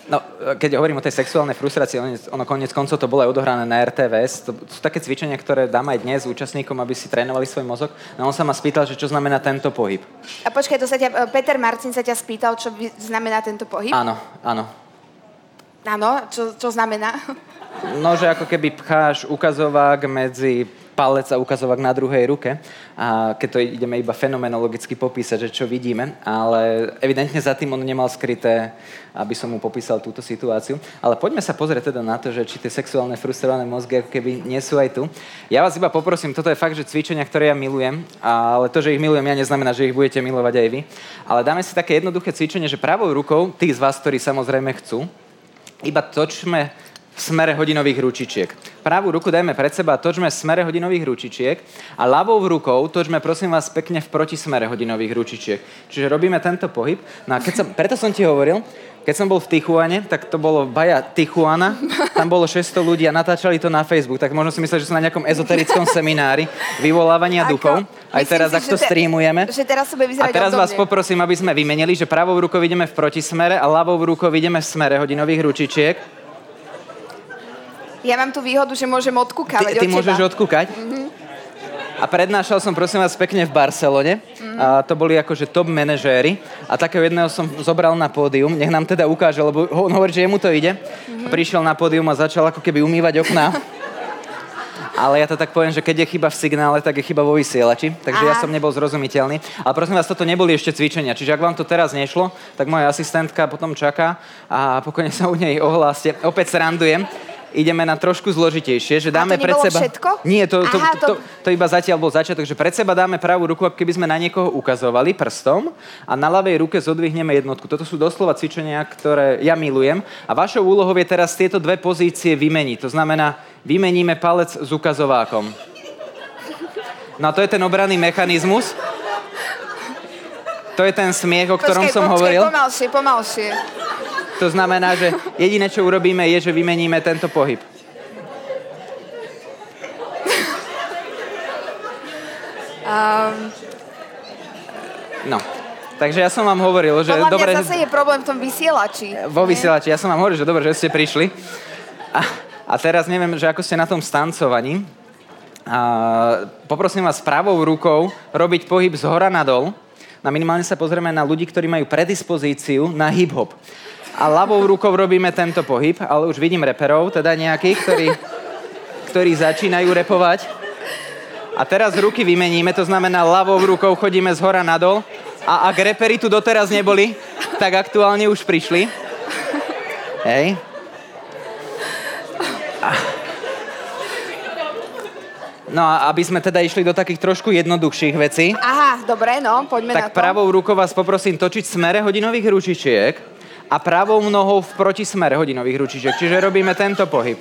No, keď hovorím o tej sexuálnej frustrácii, ono konec koncov to bolo aj odohrané na RTVS. To sú také cvičenia, ktoré dám aj dnes účastníkom, aby si trénovali svoj mozog. No on sa ma spýtal, že čo znamená tento pohyb. A počkaj, to sa ťa, Peter Marcin sa ťa spýtal, čo znamená tento pohyb? Áno, áno. Áno, čo, čo znamená? No, že ako keby pcháš ukazovák medzi palec a ukazovak na druhej ruke, a keď to ideme iba fenomenologicky popísať, že čo vidíme, ale evidentne za tým on nemal skryté, aby som mu popísal túto situáciu. Ale poďme sa pozrieť teda na to, že či tie sexuálne frustrované mozgy ako keby nie sú aj tu. Ja vás iba poprosím, toto je fakt, že cvičenia, ktoré ja milujem, ale to, že ich milujem, ja neznamená, že ich budete milovať aj vy. Ale dáme si také jednoduché cvičenie, že pravou rukou, tí z vás, ktorí samozrejme chcú, iba točme v smere hodinových ručičiek. Pravú ruku dajme pred seba, točme v smere hodinových ručičiek a ľavou rukou točme prosím vás pekne v protismere hodinových ručičiek. Čiže robíme tento pohyb. No a keď som, preto som ti hovoril, keď som bol v Tichuane, tak to bolo Baja Tichuana, tam bolo 600 ľudí a natáčali to na Facebook, tak možno si mysleli, že sú na nejakom ezoterickom seminári vyvolávania Ako, duchov. Aj teraz, si, ak to te, streamujeme. Že teraz a teraz vás poprosím, aby sme vymenili, že pravou rukou ideme v protismere a ľavou rukou ideme v smere hodinových ručičiek. Ja mám tú výhodu, že môžem odkúkať Ty, ty môžeš odkúkať? Mm-hmm. A prednášal som, prosím vás, pekne v Barcelone. Mm-hmm. A to boli akože top manažéri. A takého jedného som zobral na pódium. Nech nám teda ukáže, lebo on hovorí, že jemu to ide. Mm-hmm. A prišiel na pódium a začal ako keby umývať okná. Ale ja to tak poviem, že keď je chyba v signále, tak je chyba vo vysielači. Takže Aha. ja som nebol zrozumiteľný. Ale prosím vás, toto neboli ešte cvičenia. Čiže ak vám to teraz nešlo, tak moja asistentka potom čaká a pokojne sa u nej ohláste. Opäť srandujem ideme na trošku zložitejšie, že dáme a to pred seba... všetko? Nie, to, to, Aha, to... To, to, iba zatiaľ bol začiatok, že pred seba dáme pravú ruku, keby sme na niekoho ukazovali prstom a na ľavej ruke zodvihneme jednotku. Toto sú doslova cvičenia, ktoré ja milujem a vašou úlohou je teraz tieto dve pozície vymeniť. To znamená, vymeníme palec s ukazovákom. No a to je ten obranný mechanizmus. To je ten smiech, o ktorom počkej, som počkej, hovoril. Pomalšie, pomalšie. To znamená, že jediné, čo urobíme, je, že vymeníme tento pohyb. Um... No. Takže ja som vám hovoril, že... Podľa dobre, mňa zase je problém v tom vysielači. Vo vysielači. Ja som vám hovoril, že dobre, že ste prišli. A, a teraz neviem, že ako ste na tom stancovaní. A, poprosím vás pravou rukou robiť pohyb z hora. Na minimálne sa pozrieme na ľudí, ktorí majú predispozíciu na hip-hop a ľavou rukou robíme tento pohyb, ale už vidím reperov, teda nejakých, ktorí, ktorí začínajú repovať. A teraz ruky vymeníme, to znamená ľavou rukou chodíme z hora nadol a ak repery tu doteraz neboli, tak aktuálne už prišli. Hej. No a aby sme teda išli do takých trošku jednoduchších vecí. Aha, dobre, no, poďme tak na to. Tak pravou rukou vás poprosím točiť smere hodinových ručičiek a pravou nohou v protismere hodinových ručičiek. Čiže robíme tento pohyb.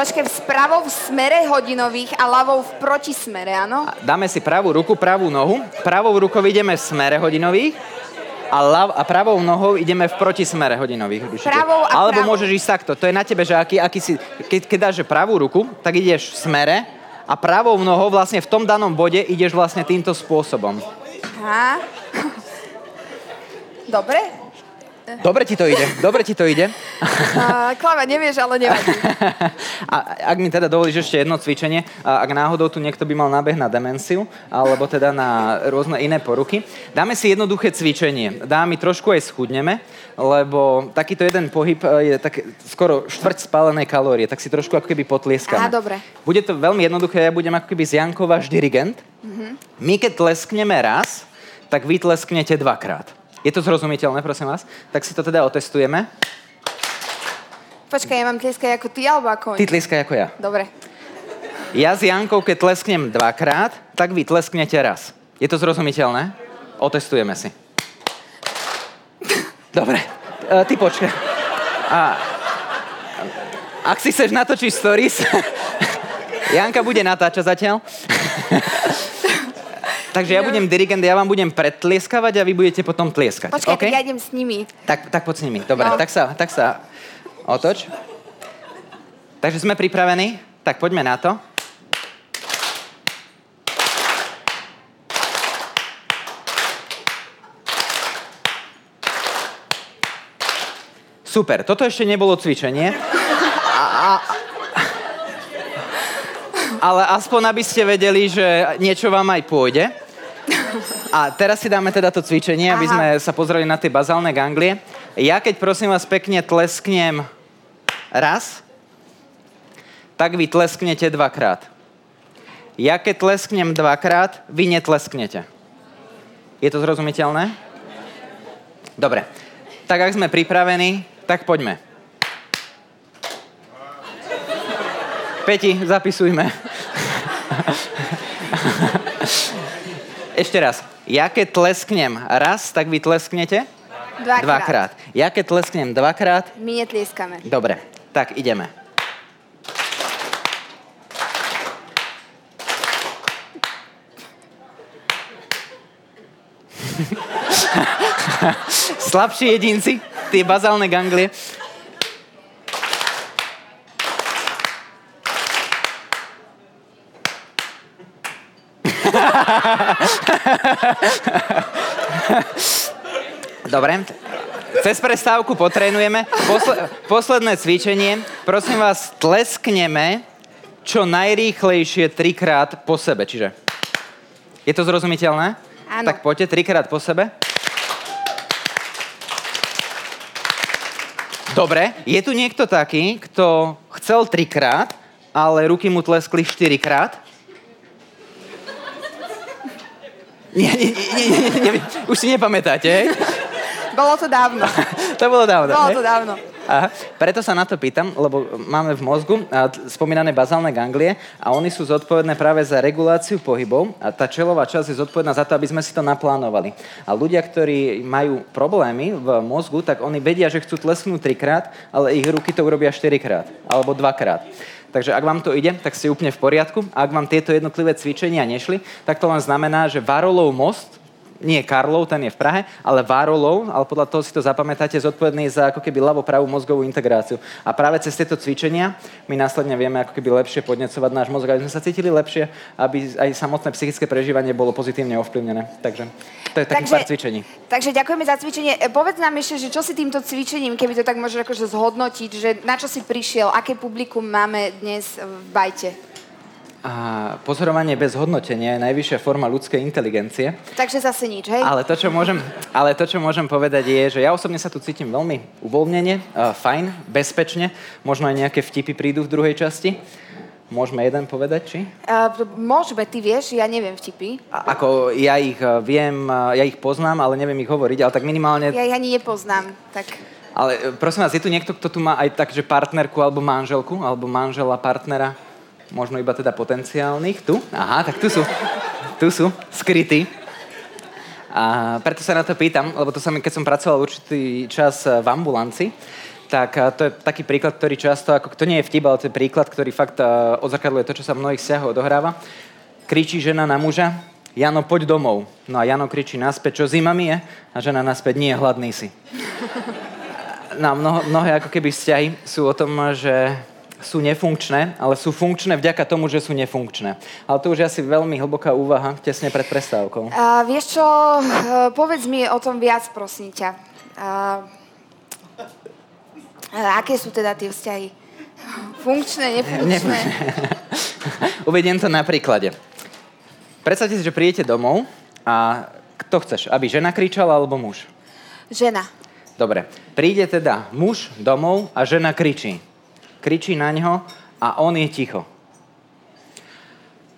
Počkej, pravou v smere hodinových a ľavou v protismere, áno? Dáme si pravú ruku, pravú nohu. Pravou rukou ideme v smere hodinových a, lav, a pravou nohou ideme v protismere hodinových ručičiek. Pravou a Alebo pravou. môžeš ísť takto. To je na tebe, že aký, aký si, keď, keď dáš pravú ruku, tak ideš v smere a pravou nohou vlastne v tom danom bode ideš vlastne týmto spôsobom. Aha. Dobre? Dobre ti to ide, dobre ti to ide. Uh, Klava, nevieš, ale nevadí. A ak mi teda dovolíš ešte jedno cvičenie, ak náhodou tu niekto by mal nábeh na demenciu, alebo teda na rôzne iné poruky, dáme si jednoduché cvičenie. Dáme trošku aj schudneme, lebo takýto jeden pohyb e, je tak skoro štvrť spálenej kalórie, tak si trošku ako keby potlieskame. Aha, dobre. Bude to veľmi jednoduché, ja budem ako keby z Jankov váš dirigent. Mm-hmm. My keď tleskneme raz, tak vy tlesknete dvakrát. Je to zrozumiteľné, prosím vás? Tak si to teda otestujeme. Počkaj, ja mám tlieskať ako ty, alebo ako Ty tlieskaj ako ja. Dobre. Ja s Jankou, keď tlesknem dvakrát, tak vy tlesknete raz. Je to zrozumiteľné? Otestujeme si. Dobre, uh, ty počkaj. A, ak si chceš natočiť stories, Janka bude natáčať zatiaľ. Takže ja budem dirigent, ja vám budem predtlieskavať a vy budete potom tlieskať. Počkaj, okay? ja idem s nimi. Tak, tak poď s nimi. Dobre, no. tak, sa, tak sa otoč. Takže sme pripravení? Tak poďme na to. Super, toto ešte nebolo cvičenie. A, a, ale aspoň aby ste vedeli, že niečo vám aj pôjde. A teraz si dáme teda to cvičenie, aby sme sa pozreli na tie bazálne ganglie. Ja keď prosím vás pekne tlesknem raz, tak vy tlesknete dvakrát. Ja keď tlesknem dvakrát, vy netlesknete. Je to zrozumiteľné? Dobre. Tak ak sme pripravení, tak poďme. Peti, zapisujme. Ešte raz. Ja keď tlesknem raz, tak vy tlesknete? Dvakrát. Dvakrát. Ja keď tlesknem dvakrát, My netlieskame. dobre. Tak ideme. Slabší jedinci, tie bazálne ganglie. Dobre. Cez prestávku potrénujeme. Posle, posledné cvičenie. Prosím vás, tleskneme čo najrýchlejšie trikrát po sebe. Čiže je to zrozumiteľné? Áno. Tak poďte trikrát po sebe. Dobre, je tu niekto taký, kto chcel trikrát, ale ruky mu tleskli štyrikrát? Nie, nie, nie, nie, nie, už si nepamätáte, hej? Bolo to dávno. To bolo dávno. Bolo to dávno. Aha, preto sa na to pýtam, lebo máme v mozgu spomínané bazálne ganglie a oni sú zodpovedné práve za reguláciu pohybov a tá čelová časť je zodpovedná za to, aby sme si to naplánovali. A ľudia, ktorí majú problémy v mozgu, tak oni vedia, že chcú tlesknúť trikrát, ale ich ruky to urobia štyrikrát alebo dvakrát. Takže ak vám to ide, tak ste úplne v poriadku. A ak vám tieto jednotlivé cvičenia nešli, tak to len znamená, že Varolov most, nie Karlov, ten je v Prahe, ale Várolov, ale podľa toho si to zapamätáte, zodpovedný za ako keby ľavo-pravú mozgovú integráciu. A práve cez tieto cvičenia my následne vieme ako keby lepšie podnecovať náš mozog, aby sme sa cítili lepšie, aby aj samotné psychické prežívanie bolo pozitívne ovplyvnené. Takže to je takých pár cvičení. takže ďakujeme za cvičenie. E, Povedz nám ešte, že čo si týmto cvičením, keby to tak môžeš akože zhodnotiť, že na čo si prišiel, aké publikum máme dnes v bajte. A pozorovanie bez hodnotenia je najvyššia forma ľudskej inteligencie. Takže zase nič, hej? Ale to, čo môžem, ale to, čo môžem povedať, je, že ja osobne sa tu cítim veľmi uvoľnene, uh, fajn, bezpečne. Možno aj nejaké vtipy prídu v druhej časti. Môžeme jeden povedať, či? Uh, môžeme, ty vieš, ja neviem vtipy. A, ako ja ich uh, viem, uh, ja ich poznám, ale neviem ich hovoriť, ale tak minimálne... Ja ich ani nepoznám, tak... Ale prosím vás, je tu niekto, kto tu má aj tak, že partnerku alebo manželku, alebo manžela, partnera? Možno iba teda potenciálnych. Tu? Aha, tak tu sú. Tu sú, skrytí. A preto sa na to pýtam, lebo to sa mi, keď som pracoval určitý čas v ambulanci, tak a, to je taký príklad, ktorý často, ako to nie je vtip, ale to je príklad, ktorý fakt a, odzrkadluje to, čo sa v mnohých vzťahoch odohráva. Kričí žena na muža, Jano, poď domov. No a Jano kričí naspäť, čo zima mi je? A žena naspäť, nie, hladný si. No mnoho, mnohé ako keby vzťahy sú o tom, že sú nefunkčné, ale sú funkčné vďaka tomu, že sú nefunkčné. Ale to už je asi veľmi hlboká úvaha tesne pred prestávkou. A vieš čo, eh, povedz mi o tom viac, prosím ťa. A, a aké sú teda tie vzťahy? Funkčné, nefunkčné? Uvediem to na príklade. Predstavte si, že prídete domov a kto chceš? Aby žena kričala alebo muž? Žena. Dobre. Príde teda muž domov a žena kričí. Kričí na ňo a on je ticho.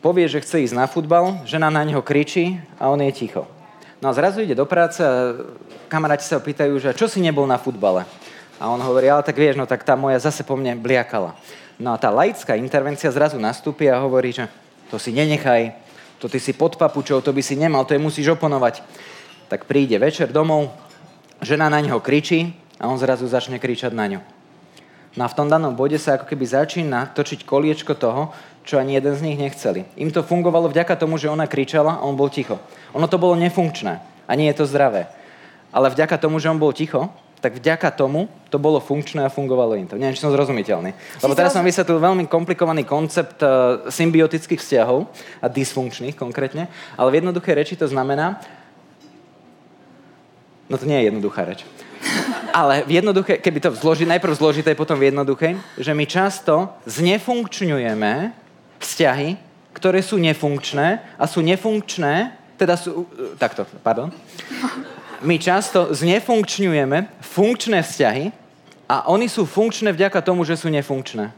Povie, že chce ísť na futbal, žena na ňo kričí a on je ticho. No a zrazu ide do práce a kamaráti sa pýtajú, že čo si nebol na futbale? A on hovorí, ale tak vieš, no tak tá moja zase po mne bliakala. No a tá laická intervencia zrazu nastúpi a hovorí, že to si nenechaj, to ty si pod papučou, to by si nemal, to je musíš oponovať. Tak príde večer domov, žena na neho kričí a on zrazu začne kričať na ňu. No a v tom danom bode sa ako keby začína točiť koliečko toho, čo ani jeden z nich nechceli. Im to fungovalo vďaka tomu, že ona kričala a on bol ticho. Ono to bolo nefunkčné a nie je to zdravé. Ale vďaka tomu, že on bol ticho, tak vďaka tomu to bolo funkčné a fungovalo im to. Neviem, či som zrozumiteľný. Lebo teraz som vysvetlil veľmi komplikovaný koncept uh, symbiotických vzťahov a dysfunkčných konkrétne, ale v jednoduchej reči to znamená, no to nie je jednoduchá reč, ale v jednoduché, keby to zloži, najprv zložité, potom v jednoduchej, že my často znefunkčňujeme vzťahy, ktoré sú nefunkčné a sú nefunkčné, teda sú, takto, pardon, My často znefunkčňujeme funkčné vzťahy a oni sú funkčné vďaka tomu, že sú nefunkčné.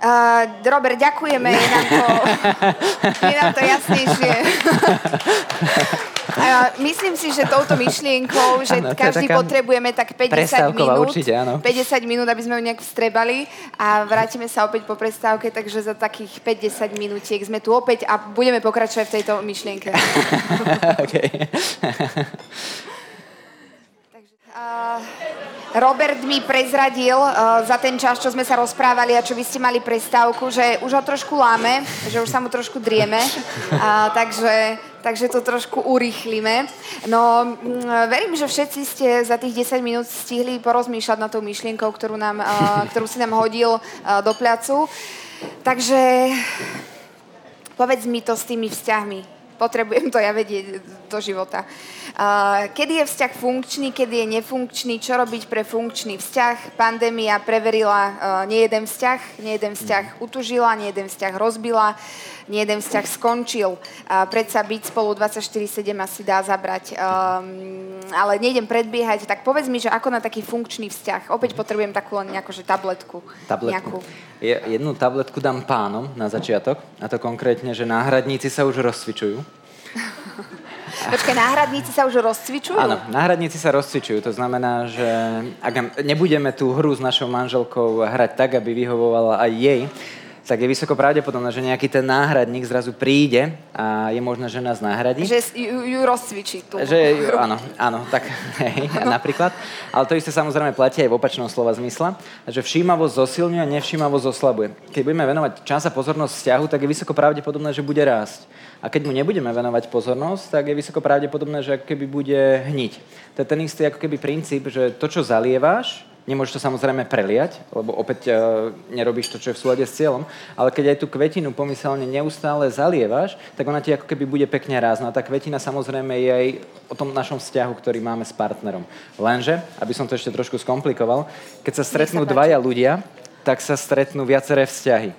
Uh, Robert, ďakujeme, je nám to, je nám to jasnejšie. Uh, myslím si, že touto myšlienkou, že ano, každý potrebujeme tak 50 minút, určite, áno. 50 minút, aby sme ju nejak vstrebali a vrátime sa opäť po prestávke, takže za takých 5-10 minútiek sme tu opäť a budeme pokračovať v tejto myšlienke. okay. Uh, Robert mi prezradil uh, za ten čas, čo sme sa rozprávali a čo vy ste mali prestávku, že už ho trošku láme, že už sa mu trošku drieme, uh, takže, takže to trošku urýchlime. No, um, verím, že všetci ste za tých 10 minút stihli porozmýšľať na tou myšlienkou, ktorú, nám, uh, ktorú si nám hodil uh, do placu. Takže povedz mi to s tými vzťahmi potrebujem to ja vedieť do života. Uh, kedy je vzťah funkčný, kedy je nefunkčný, čo robiť pre funkčný vzťah. Pandémia preverila uh, nejeden vzťah, nejeden vzťah utužila, nejeden vzťah rozbila, nejeden vzťah skončil. Predsa byť spolu 24-7 asi dá zabrať. Um, ale nejdem predbiehať, tak povedz mi, že ako na taký funkčný vzťah. Opäť potrebujem takú len nejakú že tabletku. Tabletku. Jednu tabletku dám pánom na začiatok, a to konkrétne, že náhradníci sa už rozcvičujú. Počkaj, náhradníci sa už rozcvičujú? Áno, náhradníci sa rozcvičujú. To znamená, že ak nebudeme tú hru s našou manželkou hrať tak, aby vyhovovala aj jej, tak je vysoko pravdepodobné, že nejaký ten náhradník zrazu príde a je možné, že nás nahradí. Že ju, ju rozcvičí tu. Že, áno, áno, tak hej, napríklad. Ale to isté samozrejme platí aj v opačnom slova zmysle, že všímavosť zosilňuje, nevšímavosť oslabuje. Keď budeme venovať čas a pozornosť vzťahu, tak je vysoko pravdepodobné, že bude rásť. A keď mu nebudeme venovať pozornosť, tak je vysoko pravdepodobné, že keby bude hniť. To je ten istý ako keby princíp, že to, čo zalieváš, Nemôžeš to samozrejme preliať, lebo opäť e, nerobíš to, čo je v súlade s cieľom, ale keď aj tú kvetinu pomyselne neustále zalievaš, tak ona ti ako keby bude pekne rázna. A tá kvetina samozrejme je aj o tom našom vzťahu, ktorý máme s partnerom. Lenže, aby som to ešte trošku skomplikoval, keď sa stretnú dvaja ľudia, tak sa stretnú viaceré vzťahy.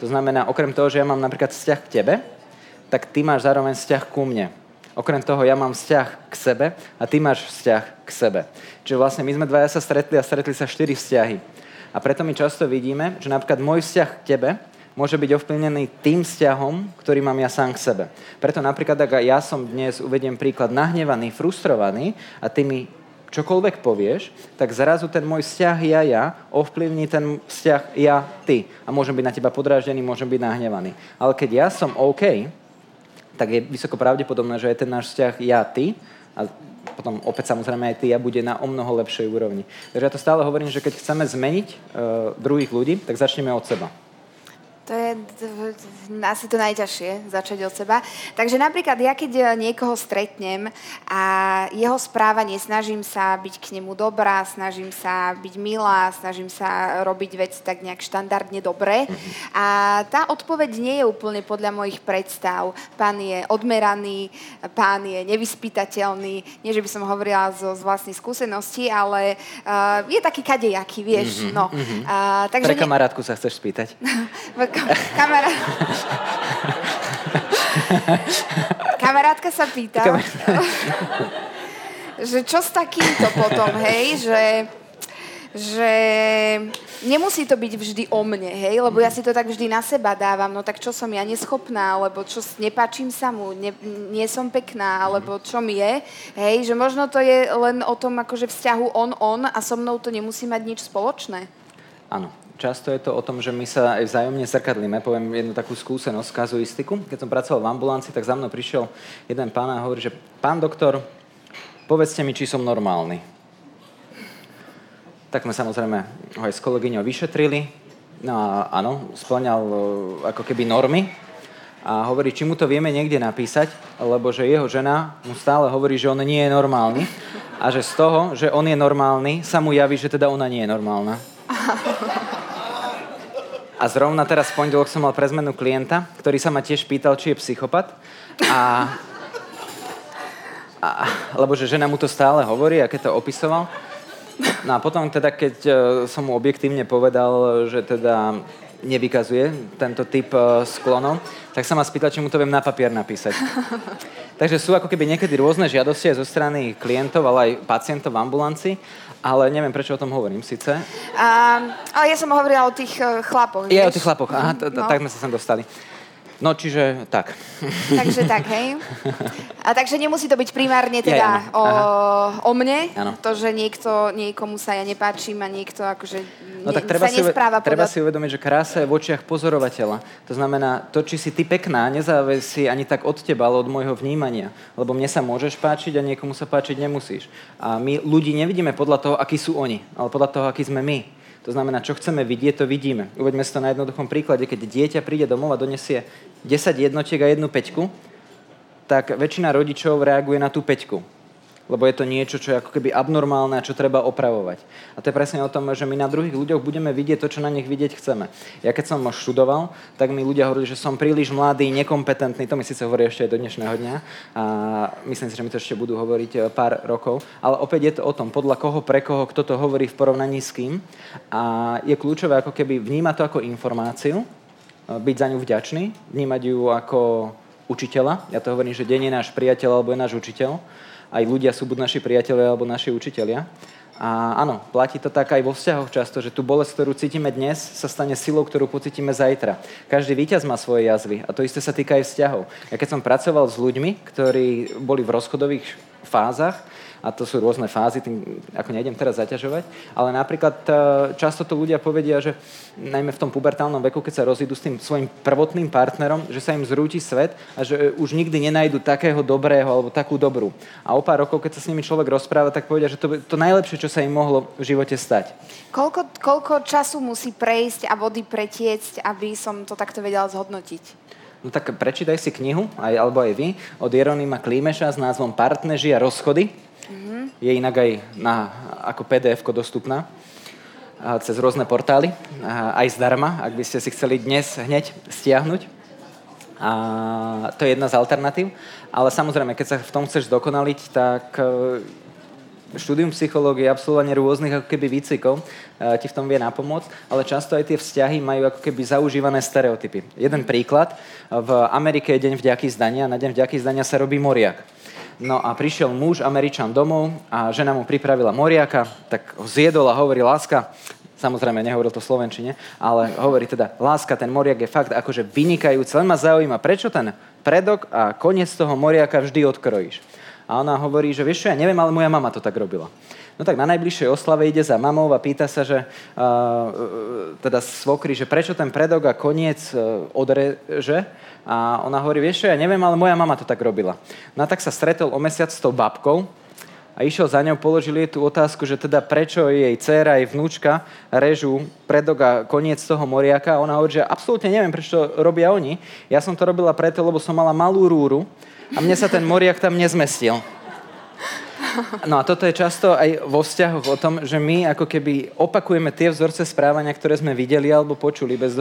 To znamená, okrem toho, že ja mám napríklad vzťah k tebe, tak ty máš zároveň vzťah ku mne. Okrem toho, ja mám vzťah k sebe a ty máš vzťah k sebe. Čiže vlastne my sme dvaja sa stretli a stretli sa štyri vzťahy. A preto my často vidíme, že napríklad môj vzťah k tebe môže byť ovplyvnený tým vzťahom, ktorý mám ja sám k sebe. Preto napríklad, ak ja som dnes, uvediem príklad, nahnevaný, frustrovaný a ty mi čokoľvek povieš, tak zrazu ten môj vzťah ja-ja ovplyvní ten vzťah ja-ty. A môžem byť na teba podráždený, môžem byť nahnevaný. Ale keď ja som OK, tak je vysoko pravdepodobné, že je ten náš vzťah ja-ty a potom opäť samozrejme aj ty ja bude na o mnoho lepšej úrovni. Takže ja to stále hovorím, že keď chceme zmeniť uh, druhých ľudí, tak začneme od seba. To je asi to najťažšie, začať od seba. Takže napríklad ja, keď eh, niekoho stretnem a jeho správanie, snažím sa byť k nemu dobrá, snažím sa byť milá, snažím sa robiť veci tak nejak štandardne dobre. A tá odpoveď nie je úplne podľa mojich predstav. Pán je odmeraný, pán je nevyspytateľný. Nie, že by som hovorila zo, z vlastnej skúsenosti, ale uh, je taký kadejaký, vieš. Mm-hmm, no. mm-hmm. Uh, takže Pre kamarátku ne... sa chceš spýtať. Kamera... Kamarátka sa pýta, že čo s takýmto potom, hej, že že nemusí to byť vždy o mne, hej, lebo ja si to tak vždy na seba dávam, no tak čo som ja neschopná, alebo čo nepáčim sa mu, ne, nie som pekná, alebo čo mi je, hej, že možno to je len o tom akože vzťahu on-on a so mnou to nemusí mať nič spoločné. Áno, často je to o tom, že my sa aj vzájomne zrkadlíme. Poviem jednu takú skúsenosť, kazuistiku. Keď som pracoval v ambulancii, tak za mnou prišiel jeden pán a hovorí, že pán doktor, povedzte mi, či som normálny. Tak sme samozrejme ho aj s kolegyňou vyšetrili. No a áno, splňal e, ako keby normy. A hovorí, či mu to vieme niekde napísať, lebo že jeho žena mu stále hovorí, že on nie je normálny. A že z toho, že on je normálny, sa mu javí, že teda ona nie je normálna. A zrovna teraz v pondelok som mal pre zmenu klienta, ktorý sa ma tiež pýtal, či je psychopat. A, a, lebo že žena mu to stále hovorí, a keď to opisoval. No a potom teda, keď e, som mu objektívne povedal, že teda nevykazuje tento typ uh, sklonov, tak sa ma spýtala, či mu to viem na papier napísať. Takže sú ako keby niekedy rôzne žiadosti aj zo strany klientov, ale aj pacientov v ambulancii, ale neviem, prečo o tom hovorím síce. Um, ale ja som hovorila o tých uh, chlapoch. Je o tých chlapoch, aha, t- t- no. tak sme sa sem dostali. No, čiže tak. Takže tak, hej. A takže nemusí to byť primárne teda ja, o, o mne, ano. to, že niekto, niekomu sa ja nepáčim a niekto akože no, tak treba sa si, nespráva Treba si uvedomiť, že krása je v očiach pozorovateľa. To znamená, to, či si ty pekná, nezávisí ani tak od teba, ale od môjho vnímania. Lebo mne sa môžeš páčiť a niekomu sa páčiť nemusíš. A my ľudí nevidíme podľa toho, akí sú oni, ale podľa toho, akí sme my. To znamená, čo chceme vidieť, to vidíme. Uveďme si to na jednoduchom príklade. Keď dieťa príde domov a donesie 10 jednotiek a jednu peťku, tak väčšina rodičov reaguje na tú peťku lebo je to niečo, čo je ako keby abnormálne a čo treba opravovať. A to je presne o tom, že my na druhých ľuďoch budeme vidieť to, čo na nich vidieť chceme. Ja keď som študoval, tak mi ľudia hovorili, že som príliš mladý, nekompetentný, to mi síce hovorí ešte aj do dnešného dňa a myslím si, že mi to ešte budú hovoriť e, pár rokov, ale opäť je to o tom, podľa koho, pre koho, kto to hovorí v porovnaní s kým a je kľúčové ako keby vnímať to ako informáciu, e, byť za ňu vďačný, vnímať ju ako učiteľa. Ja to hovorím, že deň je náš priateľ alebo je náš učiteľ aj ľudia sú buď naši priatelia alebo naši učitelia. A áno, platí to tak aj vo vzťahoch často, že tú bolesť, ktorú cítime dnes, sa stane silou, ktorú pocítime zajtra. Každý víťaz má svoje jazvy a to isté sa týka aj vzťahov. Ja keď som pracoval s ľuďmi, ktorí boli v rozchodových fázach, a to sú rôzne fázy, tým ako nejdem teraz zaťažovať, ale napríklad e, často to ľudia povedia, že najmä v tom pubertálnom veku, keď sa rozídu s tým svojim prvotným partnerom, že sa im zrúti svet a že už nikdy nenajdu takého dobrého alebo takú dobrú. A o pár rokov, keď sa s nimi človek rozpráva, tak povedia, že to je to najlepšie, čo sa im mohlo v živote stať. Koľko, koľko času musí prejsť a vody pretiecť, aby som to takto vedela zhodnotiť? No tak prečítaj si knihu, aj, alebo aj vy, od Jeronima Klímeša s názvom Partneži a rozchody. Mm-hmm. Je inak aj na, ako pdf dostupná a cez rôzne portály, a aj zdarma, ak by ste si chceli dnes hneď stiahnuť. A to je jedna z alternatív. Ale samozrejme, keď sa v tom chceš dokonaliť, tak e, štúdium psychológie, absolvovanie rôznych ako keby výcvikov e, ti v tom vie napomôcť, ale často aj tie vzťahy majú ako keby zaužívané stereotypy. Jeden príklad, v Amerike je deň vďaky zdania, na deň vďaky zdania sa robí moriak. No a prišiel muž, Američan domov a žena mu pripravila moriaka, tak ho zjedol a hovorí, láska, samozrejme nehovoril to Slovenčine, ale hovorí teda, láska, ten moriak je fakt akože vynikajúci, len ma zaujíma, prečo ten predok a koniec toho moriaka vždy odkrojíš. A ona hovorí, že vieš čo, ja neviem, ale moja mama to tak robila. No tak na najbližšej oslave ide za mamou a pýta sa, že uh, teda svokry, že prečo ten predok a koniec uh, odreže. A ona hovorí, vieš čo, ja neviem, ale moja mama to tak robila. No a tak sa stretol o mesiac s tou babkou a išiel za ňou, položili jej tú otázku, že teda prečo jej dcéra, jej vnúčka režú predok a koniec toho moriaka. A ona hovorí, že absolútne neviem, prečo to robia oni. Ja som to robila preto, lebo som mala malú rúru a mne sa ten moriak tam nezmestil. No a toto je často aj vo vzťahoch o tom, že my ako keby opakujeme tie vzorce správania, ktoré sme videli alebo počuli bez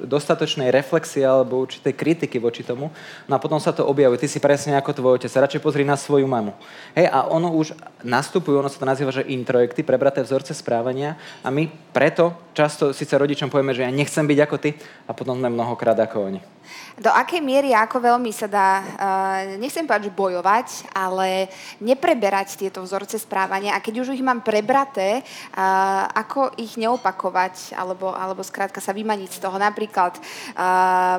dostatočnej reflexie alebo určitej kritiky voči tomu. No a potom sa to objavuje. Ty si presne ako tvoj otec. Radšej pozri na svoju mamu. Hej, a ono už nastupujú, ono sa to nazýva, že introjekty, prebraté vzorce správania a my preto často síce rodičom povieme, že ja nechcem byť ako ty a potom sme mnohokrát ako oni. Do akej miery, ako veľmi sa dá, uh, nechcem povedať, že bojovať, ale nepreberať tieto vzorce správania a keď už ich mám prebraté, uh, ako ich neopakovať, alebo, alebo skrátka sa vymaniť z toho. Napríklad, uh,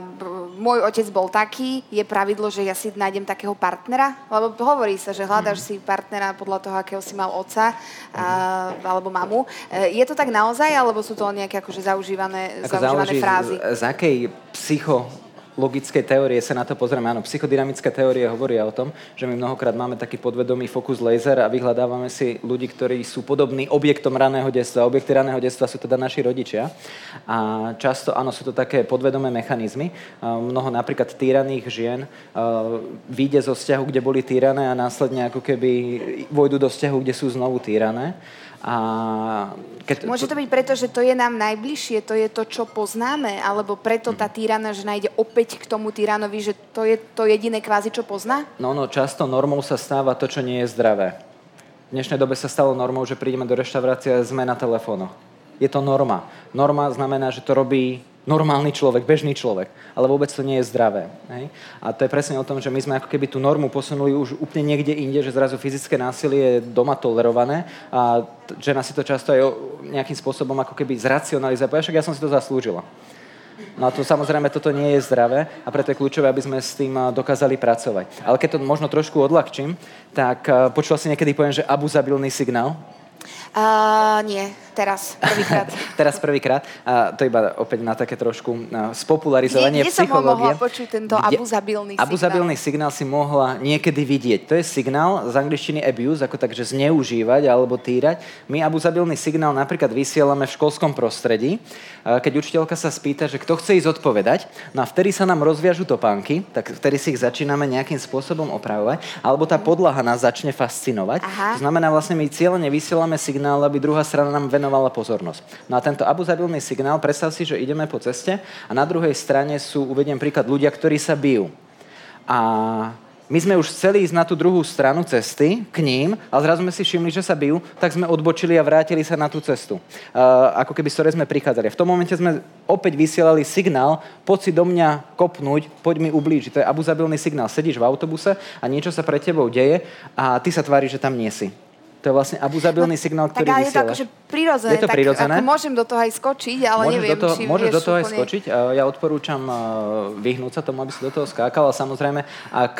môj otec bol taký, je pravidlo, že ja si nájdem takého partnera, lebo hovorí sa, že hľadaš mm. si partnera podľa toho, akého si mal otca uh, alebo mamu. Uh, je to tak naozaj, alebo sú to nejaké akože zaužívané, Ako zaužívané frázy? Z, z akej psycho logické teórie sa na to pozrieme. Áno, psychodynamické teórie hovoria o tom, že my mnohokrát máme taký podvedomý fokus laser a vyhľadávame si ľudí, ktorí sú podobní objektom raného detstva. Objekty raného detstva sú teda naši rodičia. A často, áno, sú to také podvedomé mechanizmy. Mnoho napríklad týraných žien vyjde zo vzťahu, kde boli týrané a následne ako keby vojdu do vzťahu, kde sú znovu týrané. A keď, Môže to byť preto, že to je nám najbližšie, to je to, čo poznáme, alebo preto tá týrana žena ide opäť k tomu tyranovi, že to je to jediné kvázi, čo pozná? No, no, často normou sa stáva to, čo nie je zdravé. V dnešnej dobe sa stalo normou, že prídeme do reštaurácie a sme na telefónoch. Je to norma. Norma znamená, že to robí normálny človek, bežný človek. Ale vôbec to nie je zdravé. Hej? A to je presne o tom, že my sme ako keby tú normu posunuli už úplne niekde inde, že zrazu fyzické násilie je doma tolerované a žena si to často aj nejakým spôsobom ako keby zracionalizuje. Však ja som si to zaslúžila. No a to samozrejme toto nie je zdravé a preto je kľúčové, aby sme s tým dokázali pracovať. Ale keď to možno trošku odľahčím, tak počula si niekedy poviem, že abuzabilný signál? Uh, nie, teraz, prvýkrát. teraz prvýkrát. A to iba opäť na také trošku spopularizovanie nie, nie psychológie. som mohla počuť tento abuzabilný signál? Abuzabilný signál si mohla niekedy vidieť. To je signál z angličtiny abuse, ako takže zneužívať alebo týrať. My abuzabilný signál napríklad vysielame v školskom prostredí, keď učiteľka sa spýta, že kto chce ísť odpovedať, no a vtedy sa nám rozviažu topánky, tak vtedy si ich začíname nejakým spôsobom opravovať, alebo tá podlaha nás začne fascinovať. Aha. To znamená, vlastne my cieľene vysielame signál, aby druhá strana nám venovala pozornosť. No a tento abuzabilný signál, predstav si, že ideme po ceste a na druhej strane sú, uvediem príklad, ľudia, ktorí sa bijú. A my sme už chceli ísť na tú druhú stranu cesty k ním, ale zrazu sme si všimli, že sa bijú, tak sme odbočili a vrátili sa na tú cestu. Uh, ako keby z ktorej sme prichádzali. V tom momente sme opäť vysielali signál, poď si do mňa kopnúť, poď mi ublížiť. To je abuzabilný signál. Sedíš v autobuse a niečo sa pre tebou deje a ty sa tváriš, že tam nie si. To je vlastne abuzabilný no, signál, ktorý tak, ale vysielaš. je to akože prirodzené. Je to prirodzené? Ako môžem do toho aj skočiť, ale môžeš neviem, do toho, či Môžeš do toho úplne... aj skočiť. Ja odporúčam vyhnúť sa tomu, aby si do toho skákal, ale samozrejme, ak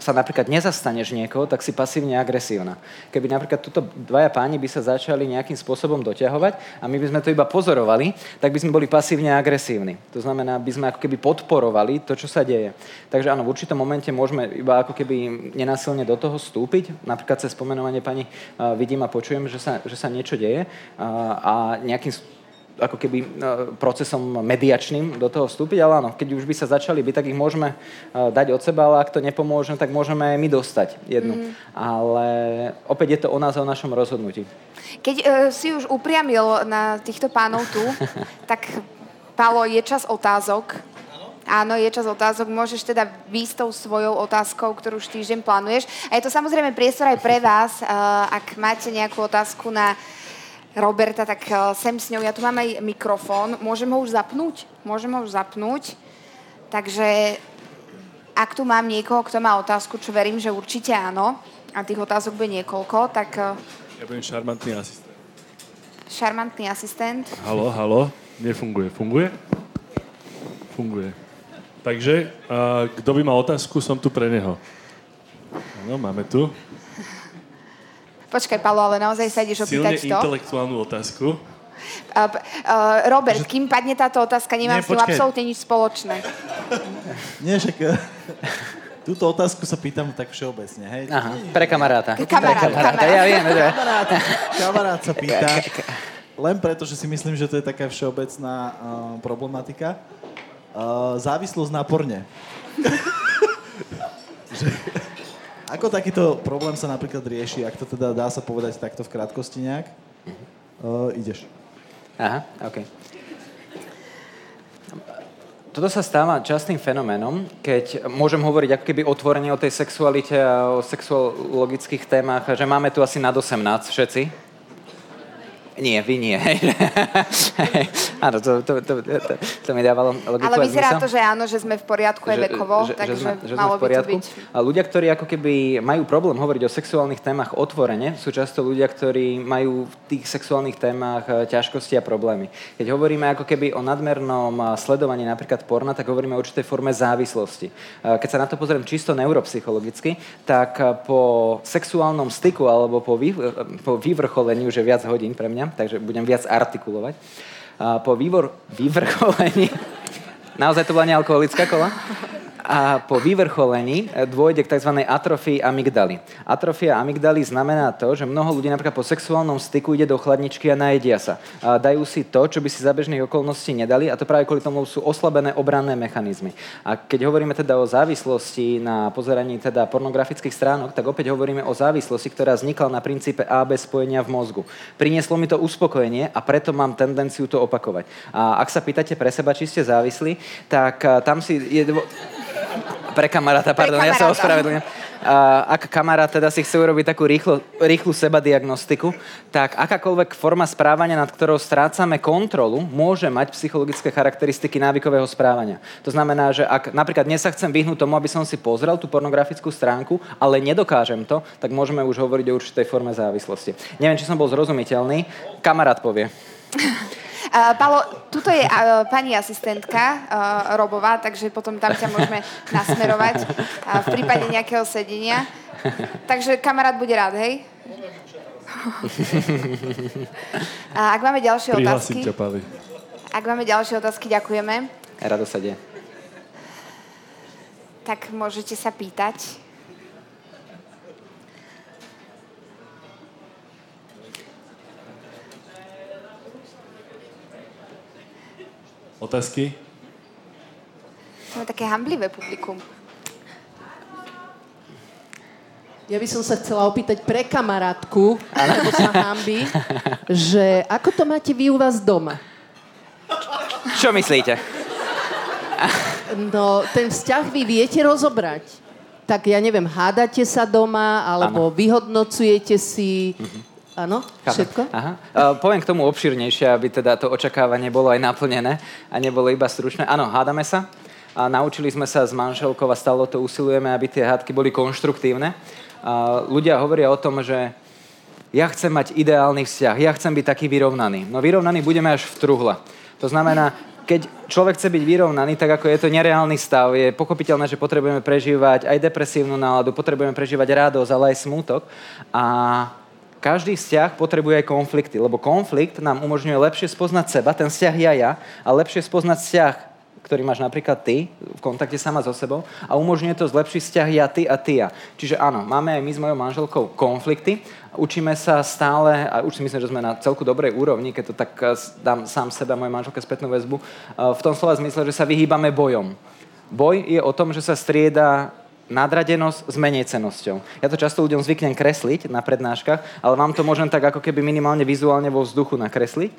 sa napríklad nezastaneš niekoho, tak si pasívne agresívna. Keby napríklad tuto dvaja páni by sa začali nejakým spôsobom doťahovať a my by sme to iba pozorovali, tak by sme boli pasívne agresívni. To znamená, by sme ako keby podporovali to, čo sa deje. Takže áno, v určitom momente môžeme iba ako keby nenásilne do toho vstúpiť, napríklad cez spomenovanie pani vidím a počujem, že sa, že sa niečo deje a nejakým ako keby procesom mediačným do toho vstúpiť, ale áno, keď už by sa začali byť, tak ich môžeme dať od seba, ale ak to nepomôže, tak môžeme aj my dostať jednu. Mm. Ale opäť je to o nás a o našom rozhodnutí. Keď uh, si už upriamil na týchto pánov tu, tak Pálo, je čas otázok. Áno, je čas otázok. Môžeš teda výjsť tou svojou otázkou, ktorú už týždeň plánuješ. A je to samozrejme priestor aj pre vás. Ak máte nejakú otázku na Roberta, tak sem s ňou. Ja tu mám aj mikrofón. Môžem ho už zapnúť? Môžem ho už zapnúť. Takže ak tu mám niekoho, kto má otázku, čo verím, že určite áno, a tých otázok bude niekoľko, tak... Ja budem šarmantný asistent. Šarmantný asistent. Halo, halo. Nefunguje. Funguje? Funguje. Takže, uh, kto by mal otázku, som tu pre neho. Áno, máme tu. Počkaj, Palo, ale naozaj sa ideš opýtať Silne to? intelektuálnu otázku. Uh, uh, Robert, že... kým padne táto otázka, nemám Nie, s tým absolútne nič spoločné. Nie, však... Túto otázku sa pýtam tak všeobecne, hej? Aha, pre kamaráta. Kamarát, pre kamaráta, kamarát. ja viem. Kamarát, kamarát sa pýta, len preto, že si myslím, že to je taká všeobecná uh, problematika. Uh, závislosť na porne. že, ako takýto problém sa napríklad rieši, ak to teda dá sa povedať takto v krátkosti nejak? Uh, ideš. Aha, OK. Toto sa stáva častým fenoménom, keď môžem hovoriť ako keby otvorene o tej sexualite a o sexuologických témach, že máme tu asi nad 18 všetci. Nie, vy nie. áno, to, to, to, to, to mi dávalo logiku. Ale vyzerá to, že áno, že sme v poriadku aj vekovo, že, takže že sme, že malo sme v poriadku. by to byť. A ľudia, ktorí ako keby majú problém hovoriť o sexuálnych témach otvorene, sú často ľudia, ktorí majú v tých sexuálnych témach e, ťažkosti a problémy. Keď hovoríme ako keby o nadmernom e, sledovaní napríklad porna, tak hovoríme o určitej forme závislosti. E, keď sa na to pozriem čisto neuropsychologicky, tak po sexuálnom styku alebo po, vy, po vyvrcholení, už je viac hodín pre mňa, takže budem viac artikulovať. Po vývor, vyvrcholení... Naozaj to bola nealkoholická kola? A po vyvrcholení e, dôjde k tzv. atrofii amygdaly. Atrofia amygdaly znamená to, že mnoho ľudí napríklad po sexuálnom styku ide do chladničky a najedia sa. A dajú si to, čo by si za bežných okolností nedali a to práve kvôli tomu sú oslabené obranné mechanizmy. A keď hovoríme teda o závislosti na pozeraní teda pornografických stránok, tak opäť hovoríme o závislosti, ktorá vznikla na princípe AB spojenia v mozgu. Prinieslo mi to uspokojenie a preto mám tendenciu to opakovať. A ak sa pýtate pre seba, či ste závislí, tak tam si je... Pre kamaráta, pardon, Pre kamaráta. ja sa ospravedlňujem. ak kamarát teda si chce urobiť takú rýchlo, rýchlu sebadiagnostiku, tak akákoľvek forma správania, nad ktorou strácame kontrolu, môže mať psychologické charakteristiky návykového správania. To znamená, že ak napríklad dnes sa chcem vyhnúť tomu, aby som si pozrel tú pornografickú stránku, ale nedokážem to, tak môžeme už hovoriť o určitej forme závislosti. Neviem, či som bol zrozumiteľný. Kamarát povie. Uh, Palo, tuto je uh, pani asistentka uh, Robová, takže potom tam ťa môžeme nasmerovať uh, v prípade nejakého sedenia. Takže kamarát bude rád, hej? A ak máme ďalšie Prihlasím otázky... ťa, Pali. Ak máme ďalšie otázky, ďakujeme. Rado sa deje. Tak môžete sa pýtať. Otázky? Máme také hamblivé publikum. Ja by som sa chcela opýtať pre kamarátku, lebo sa hambi, že ako to máte vy u vás doma? Čo myslíte? No, ten vzťah vy viete rozobrať. Tak ja neviem, hádate sa doma, alebo ano. vyhodnocujete si... Áno, všetko? Aha. Uh, poviem k tomu obširnejšie, aby teda to očakávanie bolo aj naplnené a nebolo iba stručné. Áno, hádame sa a naučili sme sa s manželkou a stále to usilujeme, aby tie hádky boli konštruktívne. Uh, ľudia hovoria o tom, že ja chcem mať ideálny vzťah, ja chcem byť taký vyrovnaný. No vyrovnaný budeme až v truhle. To znamená, keď človek chce byť vyrovnaný, tak ako je to nereálny stav, je pochopiteľné, že potrebujeme prežívať aj depresívnu náladu, potrebujeme prežívať radosť, ale aj smútok. A každý vzťah potrebuje aj konflikty, lebo konflikt nám umožňuje lepšie spoznať seba, ten vzťah ja ja, a lepšie spoznať vzťah, ktorý máš napríklad ty, v kontakte sama so sebou a umožňuje to zlepšiť vzťah ja, ty a ty ja. Čiže áno, máme aj my s mojou manželkou konflikty, učíme sa stále, a už si myslím, že sme na celku dobrej úrovni, keď to tak eh, dám sám sebe a mojej manželke spätnú väzbu, eh, v tom slova zmysle, že sa vyhýbame bojom. Boj je o tom, že sa strieda nadradenosť s menejcenosťou. Ja to často ľuďom zvyknem kresliť na prednáškach, ale vám to môžem tak ako keby minimálne vizuálne vo vzduchu nakresliť.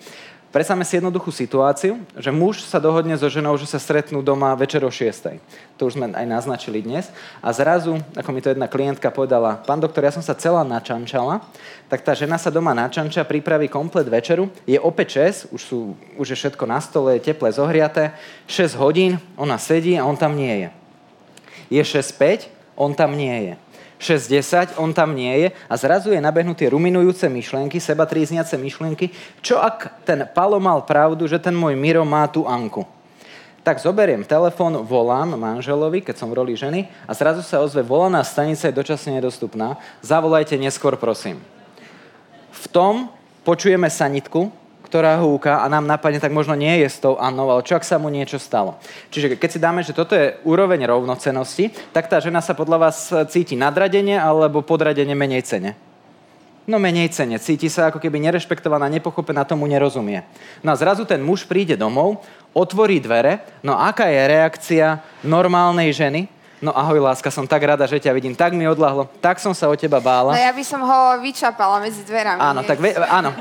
Predstavme si jednoduchú situáciu, že muž sa dohodne so ženou, že sa stretnú doma večer o 6. To už sme aj naznačili dnes. A zrazu, ako mi to jedna klientka povedala, pán doktor, ja som sa celá načančala, tak tá žena sa doma načanča, pripraví komplet večeru, je opäť 6, už, sú, už je všetko na stole, je teple zohriaté, 6 hodín, ona sedí a on tam nie je je 6.5, on tam nie je. 6.10, on tam nie je a zrazu je nabehnutý ruminujúce myšlienky, seba trízniace myšlienky. Čo ak ten Palo mal pravdu, že ten môj Miro má tú Anku? Tak zoberiem telefón, volám manželovi, keď som v roli ženy a zrazu sa ozve volaná stanica je dočasne nedostupná. Zavolajte neskôr, prosím. V tom počujeme sanitku, ktorá húka a nám napadne, tak možno nie je s tou Annou, ale čo ak sa mu niečo stalo. Čiže keď si dáme, že toto je úroveň rovnocenosti, tak tá žena sa podľa vás cíti nadradenie alebo podradenie menej cene. No menej cene. Cíti sa ako keby nerešpektovaná, nepochopená, tomu nerozumie. No a zrazu ten muž príde domov, otvorí dvere, no aká je reakcia normálnej ženy? No ahoj, láska, som tak rada, že ťa vidím. Tak mi odlahlo, tak som sa o teba bála. No ja by som ho vyčapala medzi dverami. Áno, tak ve, áno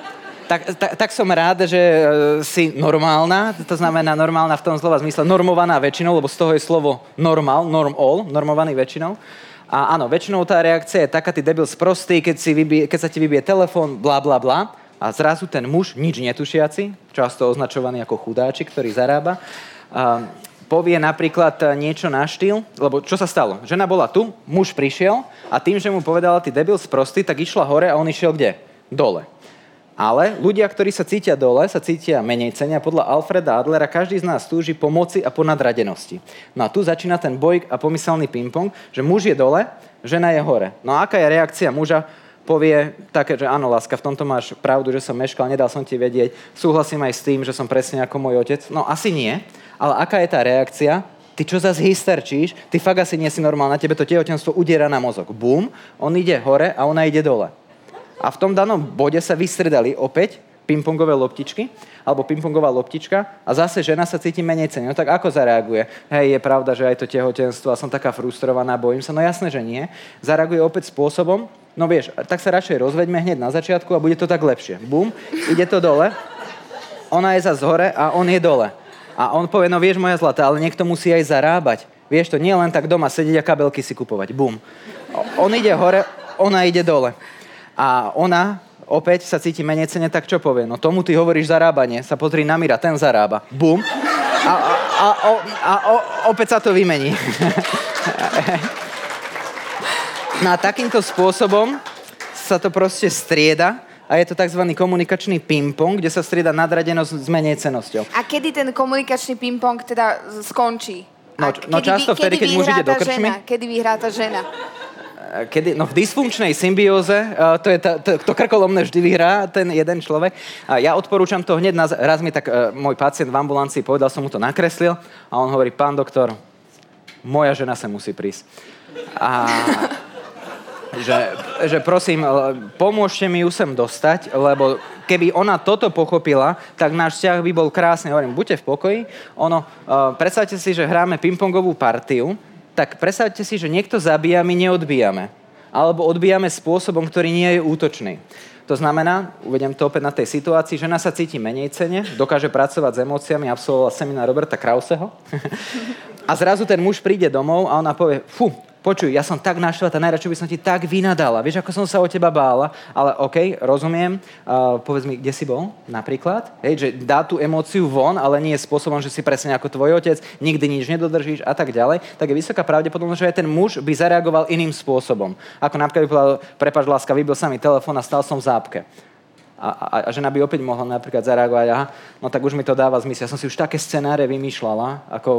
tak, tak, tak som rád, že e, si normálna, to znamená normálna v tom slova zmysle normovaná väčšinou, lebo z toho je slovo normal, norm all, normovaný väčšinou. A áno, väčšinou tá reakcia je taká, ty debil sprostý, keď, si vybie, keď sa ti vybije telefón, bla bla bla. A zrazu ten muž, nič netušiaci, často označovaný ako chudáčik, ktorý zarába, a povie napríklad niečo na štýl, lebo čo sa stalo? Žena bola tu, muž prišiel a tým, že mu povedala, ty debil sprostý, tak išla hore a on išiel kde? Dole. Ale ľudia, ktorí sa cítia dole, sa cítia menej cenia. Podľa Alfreda Adlera každý z nás túži po moci a po nadradenosti. No a tu začína ten boj a pomyselný ping-pong, že muž je dole, žena je hore. No a aká je reakcia muža? Povie také, že áno, láska, v tomto máš pravdu, že som meškal, nedal som ti vedieť. Súhlasím aj s tým, že som presne ako môj otec. No asi nie. Ale aká je tá reakcia? Ty čo zase hysterčíš? Ty fakt asi nie si normálna, tebe to tehotenstvo udiera na mozog. Bum, on ide hore a ona ide dole a v tom danom bode sa vystredali opäť pingpongové loptičky, alebo pingpongová loptička a zase žena sa cíti menej cene. No tak ako zareaguje? Hej, je pravda, že aj to tehotenstvo a som taká frustrovaná, bojím sa. No jasné, že nie. Zareaguje opäť spôsobom, no vieš, tak sa radšej rozveďme hneď na začiatku a bude to tak lepšie. Bum, ide to dole, ona je zase hore a on je dole. A on povie, no vieš moja zlata, ale niekto musí aj zarábať. Vieš to, nie len tak doma sedieť a kabelky si kupovať. Bum. on ide hore, ona ide dole. A ona opäť sa cíti menej cene, tak čo povie? No tomu ty hovoríš zarábanie, sa pozri na Mira, ten zarába. Bum. A, a, a, a, a a opäť sa to vymení. No a takýmto spôsobom sa to proste strieda a je to tzv. komunikačný ping-pong, kde sa strieda nadradenosť s menej cenosťou. A kedy ten komunikačný ping-pong teda skončí? No, no často vtedy, keď muž ide do krčmy. Žena? Kedy vyhrá tá žena? Kedy, no v dysfunkčnej symbióze, uh, to, je ta, to, to krkolomné vždy vyhrá ten jeden človek. A ja odporúčam to hneď, na, raz mi tak uh, môj pacient v ambulancii povedal, som mu to nakreslil a on hovorí, pán doktor, moja žena sa musí prísť. A že, že prosím, pomôžte mi ju sem dostať, lebo keby ona toto pochopila, tak náš vzťah by bol krásny. Hovorím, buďte v pokoji. Ono, uh, predstavte si, že hráme pingpongovú partiu, tak predstavte si, že niekto zabíja, my neodbíjame. Alebo odbíjame spôsobom, ktorý nie je útočný. To znamená, uvedem to opäť na tej situácii, žena sa cíti menej cene, dokáže pracovať s emóciami, absolvovala seminár Roberta Krauseho a zrazu ten muž príde domov a ona povie, fú, počuj, ja som tak naštvatá, najradšej by som ti tak vynadala, vieš, ako som sa o teba bála, ale OK, rozumiem, uh, povedz mi, kde si bol, napríklad, hej, že dá tú emóciu von, ale nie je spôsobom, že si presne ako tvoj otec, nikdy nič nedodržíš a tak ďalej, tak je vysoká pravdepodobnosť, že aj ten muž by zareagoval iným spôsobom. Ako napríklad by povedal, prepač láska, vybil sa mi telefón a stal som v zápke a, a, a žena by opäť mohla napríklad zareagovať, aha, no tak už mi to dáva zmysel. Ja som si už také scenáre vymýšľala, ako,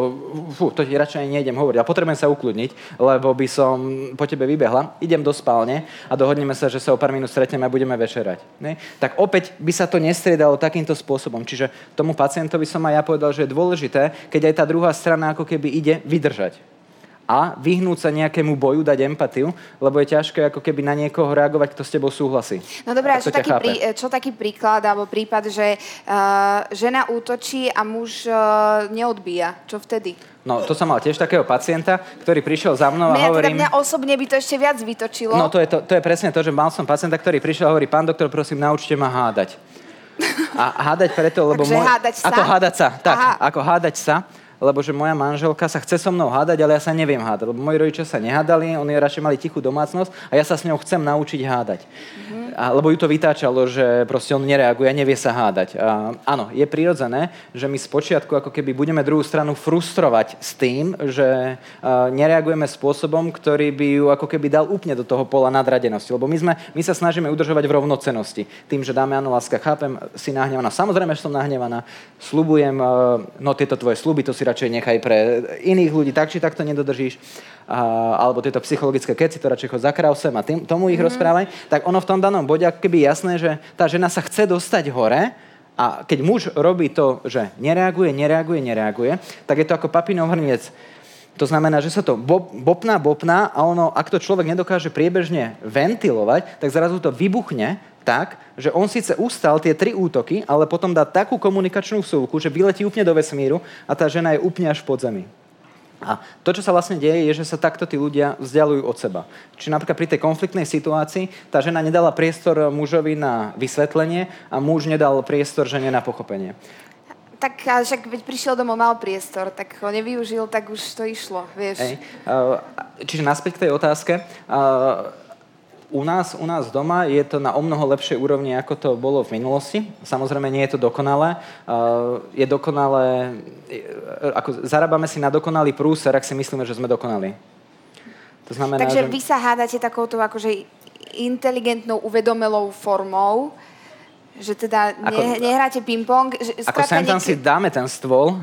fú, to ti radšej nejdem hovoriť. A potrebujem sa ukludniť, lebo by som po tebe vybehla, idem do spálne a dohodneme sa, že sa o pár minút stretneme a budeme večerať. Ne? Tak opäť by sa to nestriedalo takýmto spôsobom. Čiže tomu pacientovi som aj ja povedal, že je dôležité, keď aj tá druhá strana ako keby ide vydržať a vyhnúť sa nejakému boju, dať empatiu, lebo je ťažké ako keby na niekoho reagovať, kto s tebou súhlasí. No dobré, a čo taký, prí, čo taký príklad alebo prípad, že uh, žena útočí a muž uh, neodbíja? Čo vtedy? No, to som mal tiež takého pacienta, ktorý prišiel za mnou a mňa, hovorím... Teda mňa osobne by to ešte viac vytočilo. No, to je, to, to je presne to, že mal som pacienta, ktorý prišiel a hovorí, pán doktor, prosím, naučte ma hádať. A hádať preto, lebo... Takže môj... hádať sa? Ako hádať sa, tak. Aha. Ako hádať sa lebo že moja manželka sa chce so mnou hádať, ale ja sa neviem hádať, lebo moji rodičia sa nehádali, oni radšej mali tichú domácnosť a ja sa s ňou chcem naučiť hádať. Mm-hmm. A, lebo ju to vytáčalo, že proste on nereaguje, nevie sa hádať. A, áno, je prirodzené, že my spočiatku ako keby budeme druhú stranu frustrovať s tým, že a, nereagujeme spôsobom, ktorý by ju ako keby dal úplne do toho pola nadradenosti. Lebo my, sme, my sa snažíme udržovať v rovnocenosti. Tým, že dáme, áno, láska, chápem, si nahnevaná. Samozrejme, že som nahnevaná. Slubujem, no tieto tvoje sluby, to si radšej nechaj pre iných ľudí, tak či takto nedodržíš, a, alebo tieto psychologické keci, to radšej chod za krausem a tým, tomu ich mm. rozprávaj, tak ono v tom danom bode ako keby jasné, že tá žena sa chce dostať hore, a keď muž robí to, že nereaguje, nereaguje, nereaguje, tak je to ako papinov hrniec. To znamená, že sa to bopná, bopná a ono, ak to človek nedokáže priebežne ventilovať, tak zrazu to vybuchne tak, že on síce ustal tie tri útoky, ale potom dá takú komunikačnú súlku, že vyletí úplne do vesmíru a tá žena je úplne až pod zemi. A to, čo sa vlastne deje, je, že sa takto tí ľudia vzdialujú od seba. Čiže napríklad pri tej konfliktnej situácii tá žena nedala priestor mužovi na vysvetlenie a muž nedal priestor žene na pochopenie. Tak však keď prišiel domov, mal priestor, tak ho nevyužil, tak už to išlo, vieš. Ej, čiže naspäť k tej otázke u nás, u nás doma je to na o mnoho lepšej úrovni, ako to bolo v minulosti. Samozrejme, nie je to dokonalé. Je dokonalé, ako zarábame si na dokonalý prúser, ak si myslíme, že sme dokonali. To znamená, Takže že... vy sa hádate takouto akože inteligentnou, uvedomelou formou, že teda ako, ne, nehráte ping-pong. Že, ako sem tam si dáme ten stôl,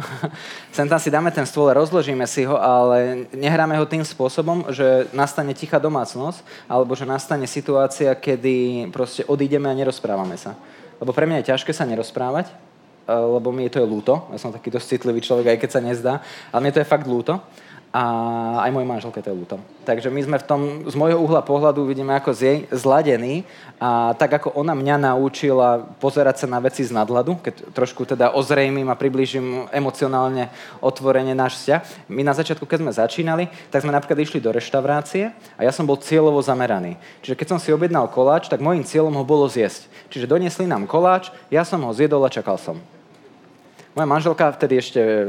sem tam si dáme ten stôl, rozložíme si ho, ale nehráme ho tým spôsobom, že nastane tichá domácnosť, alebo že nastane situácia, kedy proste odídeme a nerozprávame sa. Lebo pre mňa je ťažké sa nerozprávať, eh, lebo mi to je ľúto. Ja som taký dosť citlivý človek, aj keď sa nezdá, ale mne to je fakt ľúto a aj mojej manželke to je ľúto. Takže my sme v tom, z môjho uhla pohľadu vidíme ako z jej zladení a tak ako ona mňa naučila pozerať sa na veci z nadhľadu, keď trošku teda ozrejmím a približím emocionálne otvorenie náš vzťah. My na začiatku, keď sme začínali, tak sme napríklad išli do reštaurácie a ja som bol cieľovo zameraný. Čiže keď som si objednal koláč, tak môjim cieľom ho bolo zjesť. Čiže doniesli nám koláč, ja som ho zjedol a čakal som. Moja manželka, vtedy ešte e,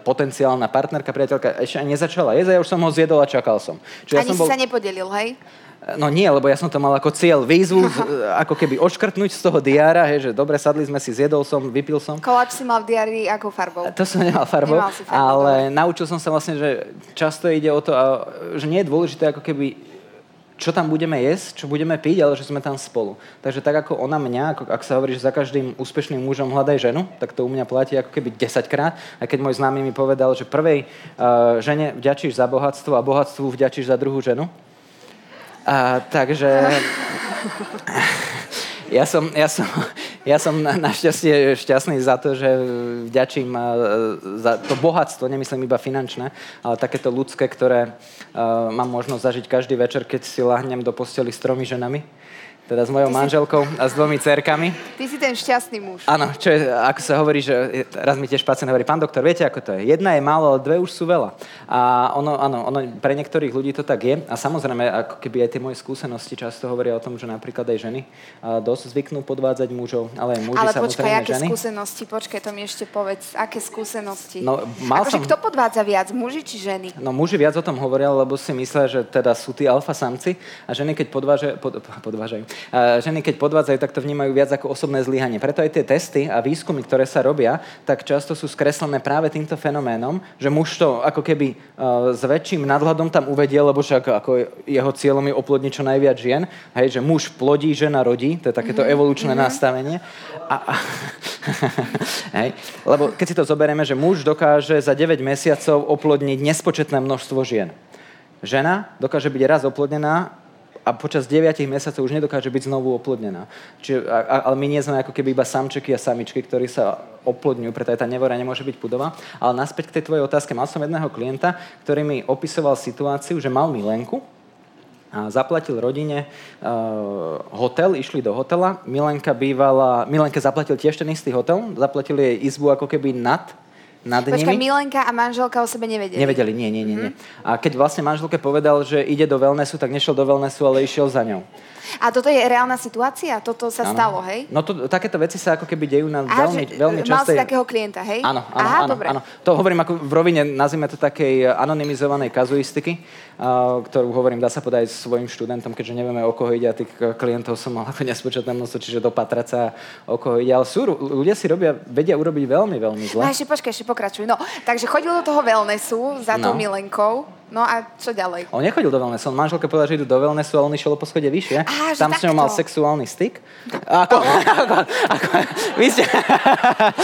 potenciálna partnerka, priateľka, ešte ani nezačala jesť a ja už som ho zjedol a čakal som. Čiže Ani ja som si bol... sa nepodelil, hej? No nie, lebo ja som to mal ako cieľ výzvu, ako keby oškrtnúť z toho diára, hej, že dobre, sadli sme si, zjedol som, vypil som. Koláč si mal v diári ako farbou? To som nemal farbou, nemal farbou ale dobre. naučil som sa vlastne, že často ide o to, že nie je dôležité ako keby čo tam budeme jesť, čo budeme piť, ale že sme tam spolu. Takže tak ako ona mňa, ako, ak sa hovorí, že za každým úspešným mužom hľadaj ženu, tak to u mňa platí ako keby 10 krát. A keď môj známy mi povedal, že prvej uh, žene vďačíš za bohatstvo a bohatstvu vďačíš za druhú ženu, a, takže ja som, ja som, ja som na, našťastie šťastný za to, že vďačím za to bohatstvo, nemyslím iba finančné, ale takéto ľudské, ktoré uh, mám možnosť zažiť každý večer, keď si lahnem do posteli s tromi ženami teda s mojou Ty manželkou si... a s dvomi cerkami. Ty si ten šťastný muž. Áno, čo je, ako sa hovorí, že raz mi tiež pacient hovorí, pán doktor, viete, ako to je? Jedna je málo, ale dve už sú veľa. A ono, áno, ono, pre niektorých ľudí to tak je. A samozrejme, ako keby aj tie moje skúsenosti často hovoria o tom, že napríklad aj ženy dosť zvyknú podvádzať mužov, ale aj muži ale počkaj, aké ženy. skúsenosti? Počkaj, to mi ešte povedz. Aké skúsenosti? No, mal akože som... kto podvádza viac, muži či ženy? No muži viac o tom hovoria, lebo si myslia, že teda sú tí alfa samci a ženy keď podvážajú, pod, podvážaajú, a ženy keď podvádzajú, tak to vnímajú viac ako osobné zlyhanie. Preto aj tie testy a výskumy, ktoré sa robia, tak často sú skreslené práve týmto fenoménom, že muž to ako keby uh, s väčším nadhľadom tam uvedie, lebo však ako jeho cieľom je oplodniť čo najviac žien, hej, že muž plodí, žena rodí, to je takéto mm-hmm. evolučné mm-hmm. nastavenie. A, a, hej, lebo keď si to zoberieme, že muž dokáže za 9 mesiacov oplodniť nespočetné množstvo žien. Žena dokáže byť raz oplodnená a počas 9 mesiacov už nedokáže byť znovu oplodnená. Čiže, a, ale my nie sme ako keby iba samčeky a samičky, ktorí sa oplodňujú, preto aj tá nevora nemôže byť pudová. Ale naspäť k tej tvojej otázke. Mal som jedného klienta, ktorý mi opisoval situáciu, že mal milenku, a zaplatil rodine uh, hotel, išli do hotela. Milenka bývala, Milenke zaplatil tiež ten istý hotel, zaplatili jej izbu ako keby nad nad Počkaj, nimi. Milenka a manželka o sebe nevedeli. Nevedeli, nie, nie, nie, mm-hmm. nie. A keď vlastne manželke povedal, že ide do wellnessu, tak nešiel do wellnessu, ale išiel za ňou. A toto je reálna situácia? Toto sa ano. stalo, hej? No to, takéto veci sa ako keby dejú na Aha, veľmi, že, veľmi častej... Mal si takého klienta, hej? Áno, áno, Aha, áno, dobre. áno. To hovorím ako v rovine, nazvime to takej anonymizovanej kazuistiky, uh, ktorú hovorím, dá sa podať svojim študentom, keďže nevieme, o koho ide a tých klientov som mal ako nespočetné množstvo, čiže dopatrať sa, o koho ide. Ale sú, ľudia si robia, vedia urobiť veľmi, veľmi zle. No ešte počkaj, ešte pokračuj. No, takže chodil do toho wellnessu za no. tou milenkou. No a čo ďalej? On nechodil do wellnessu, on manželke povedal, že idú do wellnessu, ale on išiel po schode vyššie. Á, Tam s ňou mal sexuálny styk. Ako, ako, ako, vy ste,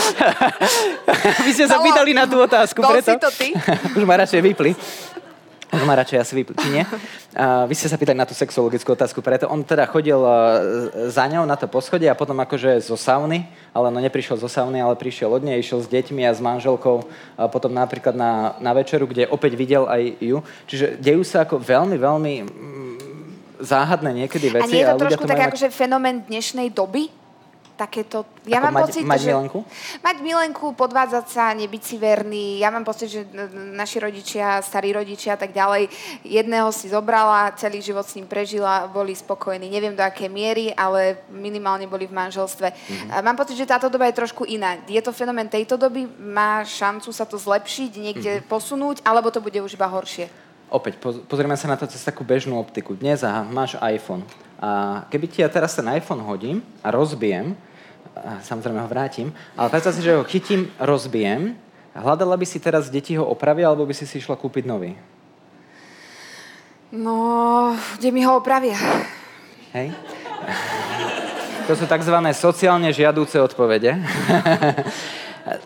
vy ste sa pýtali na tú otázku. Bol preto, si to ty? Už ma radšej vypli. Už ma radšej asi vypli, nie? A vy ste sa pýtali na tú sexuologickú otázku, preto on teda chodil za ňou na to poschodie a potom akože zo sauny, ale no neprišiel zo sauny, ale prišiel od nej, išiel s deťmi a s manželkou a potom napríklad na, na večeru, kde opäť videl aj ju. Čiže dejú sa ako veľmi, veľmi mm, záhadné niekedy veci. A nie je to trošku tak mať... akože fenomén dnešnej doby? Takéto... Ja Ako mám mať, pocit, mať že... milenku? Mať milenku, podvádzať sa, nebyť si verný. Ja mám pocit, že naši rodičia, starí rodičia a tak ďalej, jedného si zobrala, celý život s ním prežila, boli spokojní. Neviem do aké miery, ale minimálne boli v manželstve. Mm-hmm. Mám pocit, že táto doba je trošku iná. Je to fenomén tejto doby? Má šancu sa to zlepšiť, niekde mm-hmm. posunúť, alebo to bude už iba horšie? Opäť, pozrieme sa na to cez takú bežnú optiku. Dnes aha, máš iPhone a keby ti ja teraz ten iPhone hodím a rozbijem, a samozrejme ho vrátim, ale predstav si, že ho chytím, rozbijem, hľadala by si teraz deti ho opravia, alebo by si si išla kúpiť nový? No, kde mi ho opravia? Hej? To sú tzv. sociálne žiadúce odpovede.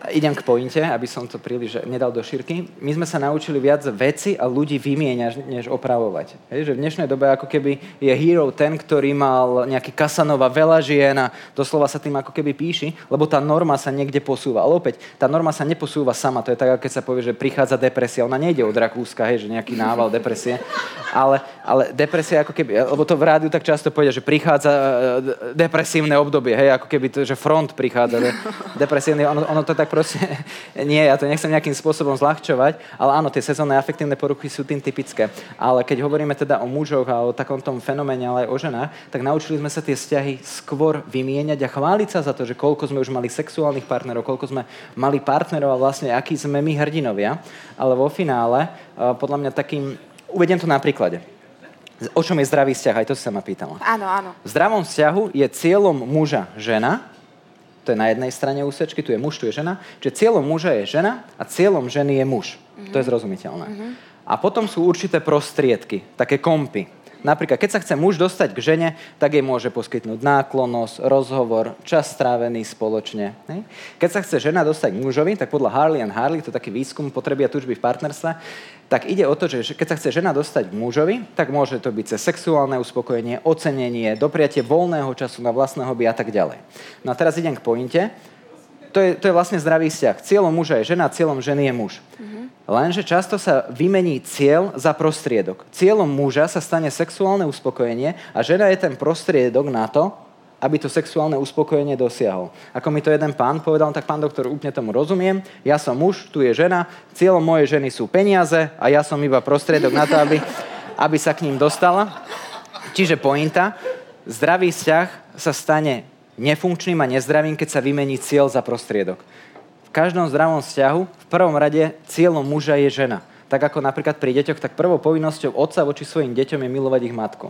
Idem k pointe, aby som to príliš nedal do šírky. My sme sa naučili viac veci a ľudí vymieňať, než opravovať. Hej, že v dnešnej dobe ako keby je hero ten, ktorý mal nejaký Kasanova veľa žien a doslova sa tým ako keby píši, lebo tá norma sa niekde posúva. Ale opäť, tá norma sa neposúva sama. To je tak, keď sa povie, že prichádza depresia. Ona nejde od Rakúska, hej, že nejaký nával depresie. Ale, ale depresia ako keby, lebo to v rádiu tak často povie, že prichádza e, depresívne obdobie, hej, ako keby to, že front prichádza. De, depresívne, ono, ono to tak proste, nie, ja to nechcem nejakým spôsobom zľahčovať, ale áno, tie sezónne afektívne poruchy sú tým typické. Ale keď hovoríme teda o mužoch a o takom tom fenoméne, ale aj o ženách, tak naučili sme sa tie vzťahy skôr vymieňať a chváliť sa za to, že koľko sme už mali sexuálnych partnerov, koľko sme mali partnerov a vlastne akí sme my hrdinovia. Ale vo finále, podľa mňa takým, uvediem to na príklade. O čom je zdravý vzťah? Aj to sa ma pýtala. Áno, áno. V zdravom vzťahu je cieľom muža žena, to je na jednej strane úsečky, tu je muž, tu je žena. Čiže cieľom muža je žena a cieľom ženy je muž. Mm-hmm. To je zrozumiteľné. Mm-hmm. A potom sú určité prostriedky, také kompy. Napríklad, keď sa chce muž dostať k žene, tak jej môže poskytnúť náklonnosť, rozhovor, čas strávený spoločne. Keď sa chce žena dostať k mužovi, tak podľa Harley and Harley, to je taký výskum potreby a tužby v partnerstve, tak ide o to, že keď sa chce žena dostať k mužovi, tak môže to byť cez sexuálne uspokojenie, ocenenie, dopriatie voľného času na vlastné hobby a tak ďalej. No a teraz idem k pointe. To je, to je vlastne zdravý vzťah. Cieľom muža je žena, cieľom ženy je muž. Mm-hmm. Lenže často sa vymení cieľ za prostriedok. Cieľom muža sa stane sexuálne uspokojenie a žena je ten prostriedok na to, aby to sexuálne uspokojenie dosiahol. Ako mi to jeden pán povedal, tak pán doktor, úplne tomu rozumiem. Ja som muž, tu je žena, cieľom mojej ženy sú peniaze a ja som iba prostriedok na to, aby, aby sa k ním dostala. Čiže pointa, zdravý vzťah sa stane nefunkčným a nezdravým, keď sa vymení cieľ za prostriedok každom zdravom vzťahu v prvom rade cieľom muža je žena. Tak ako napríklad pri deťoch, tak prvou povinnosťou otca voči svojim deťom je milovať ich matku.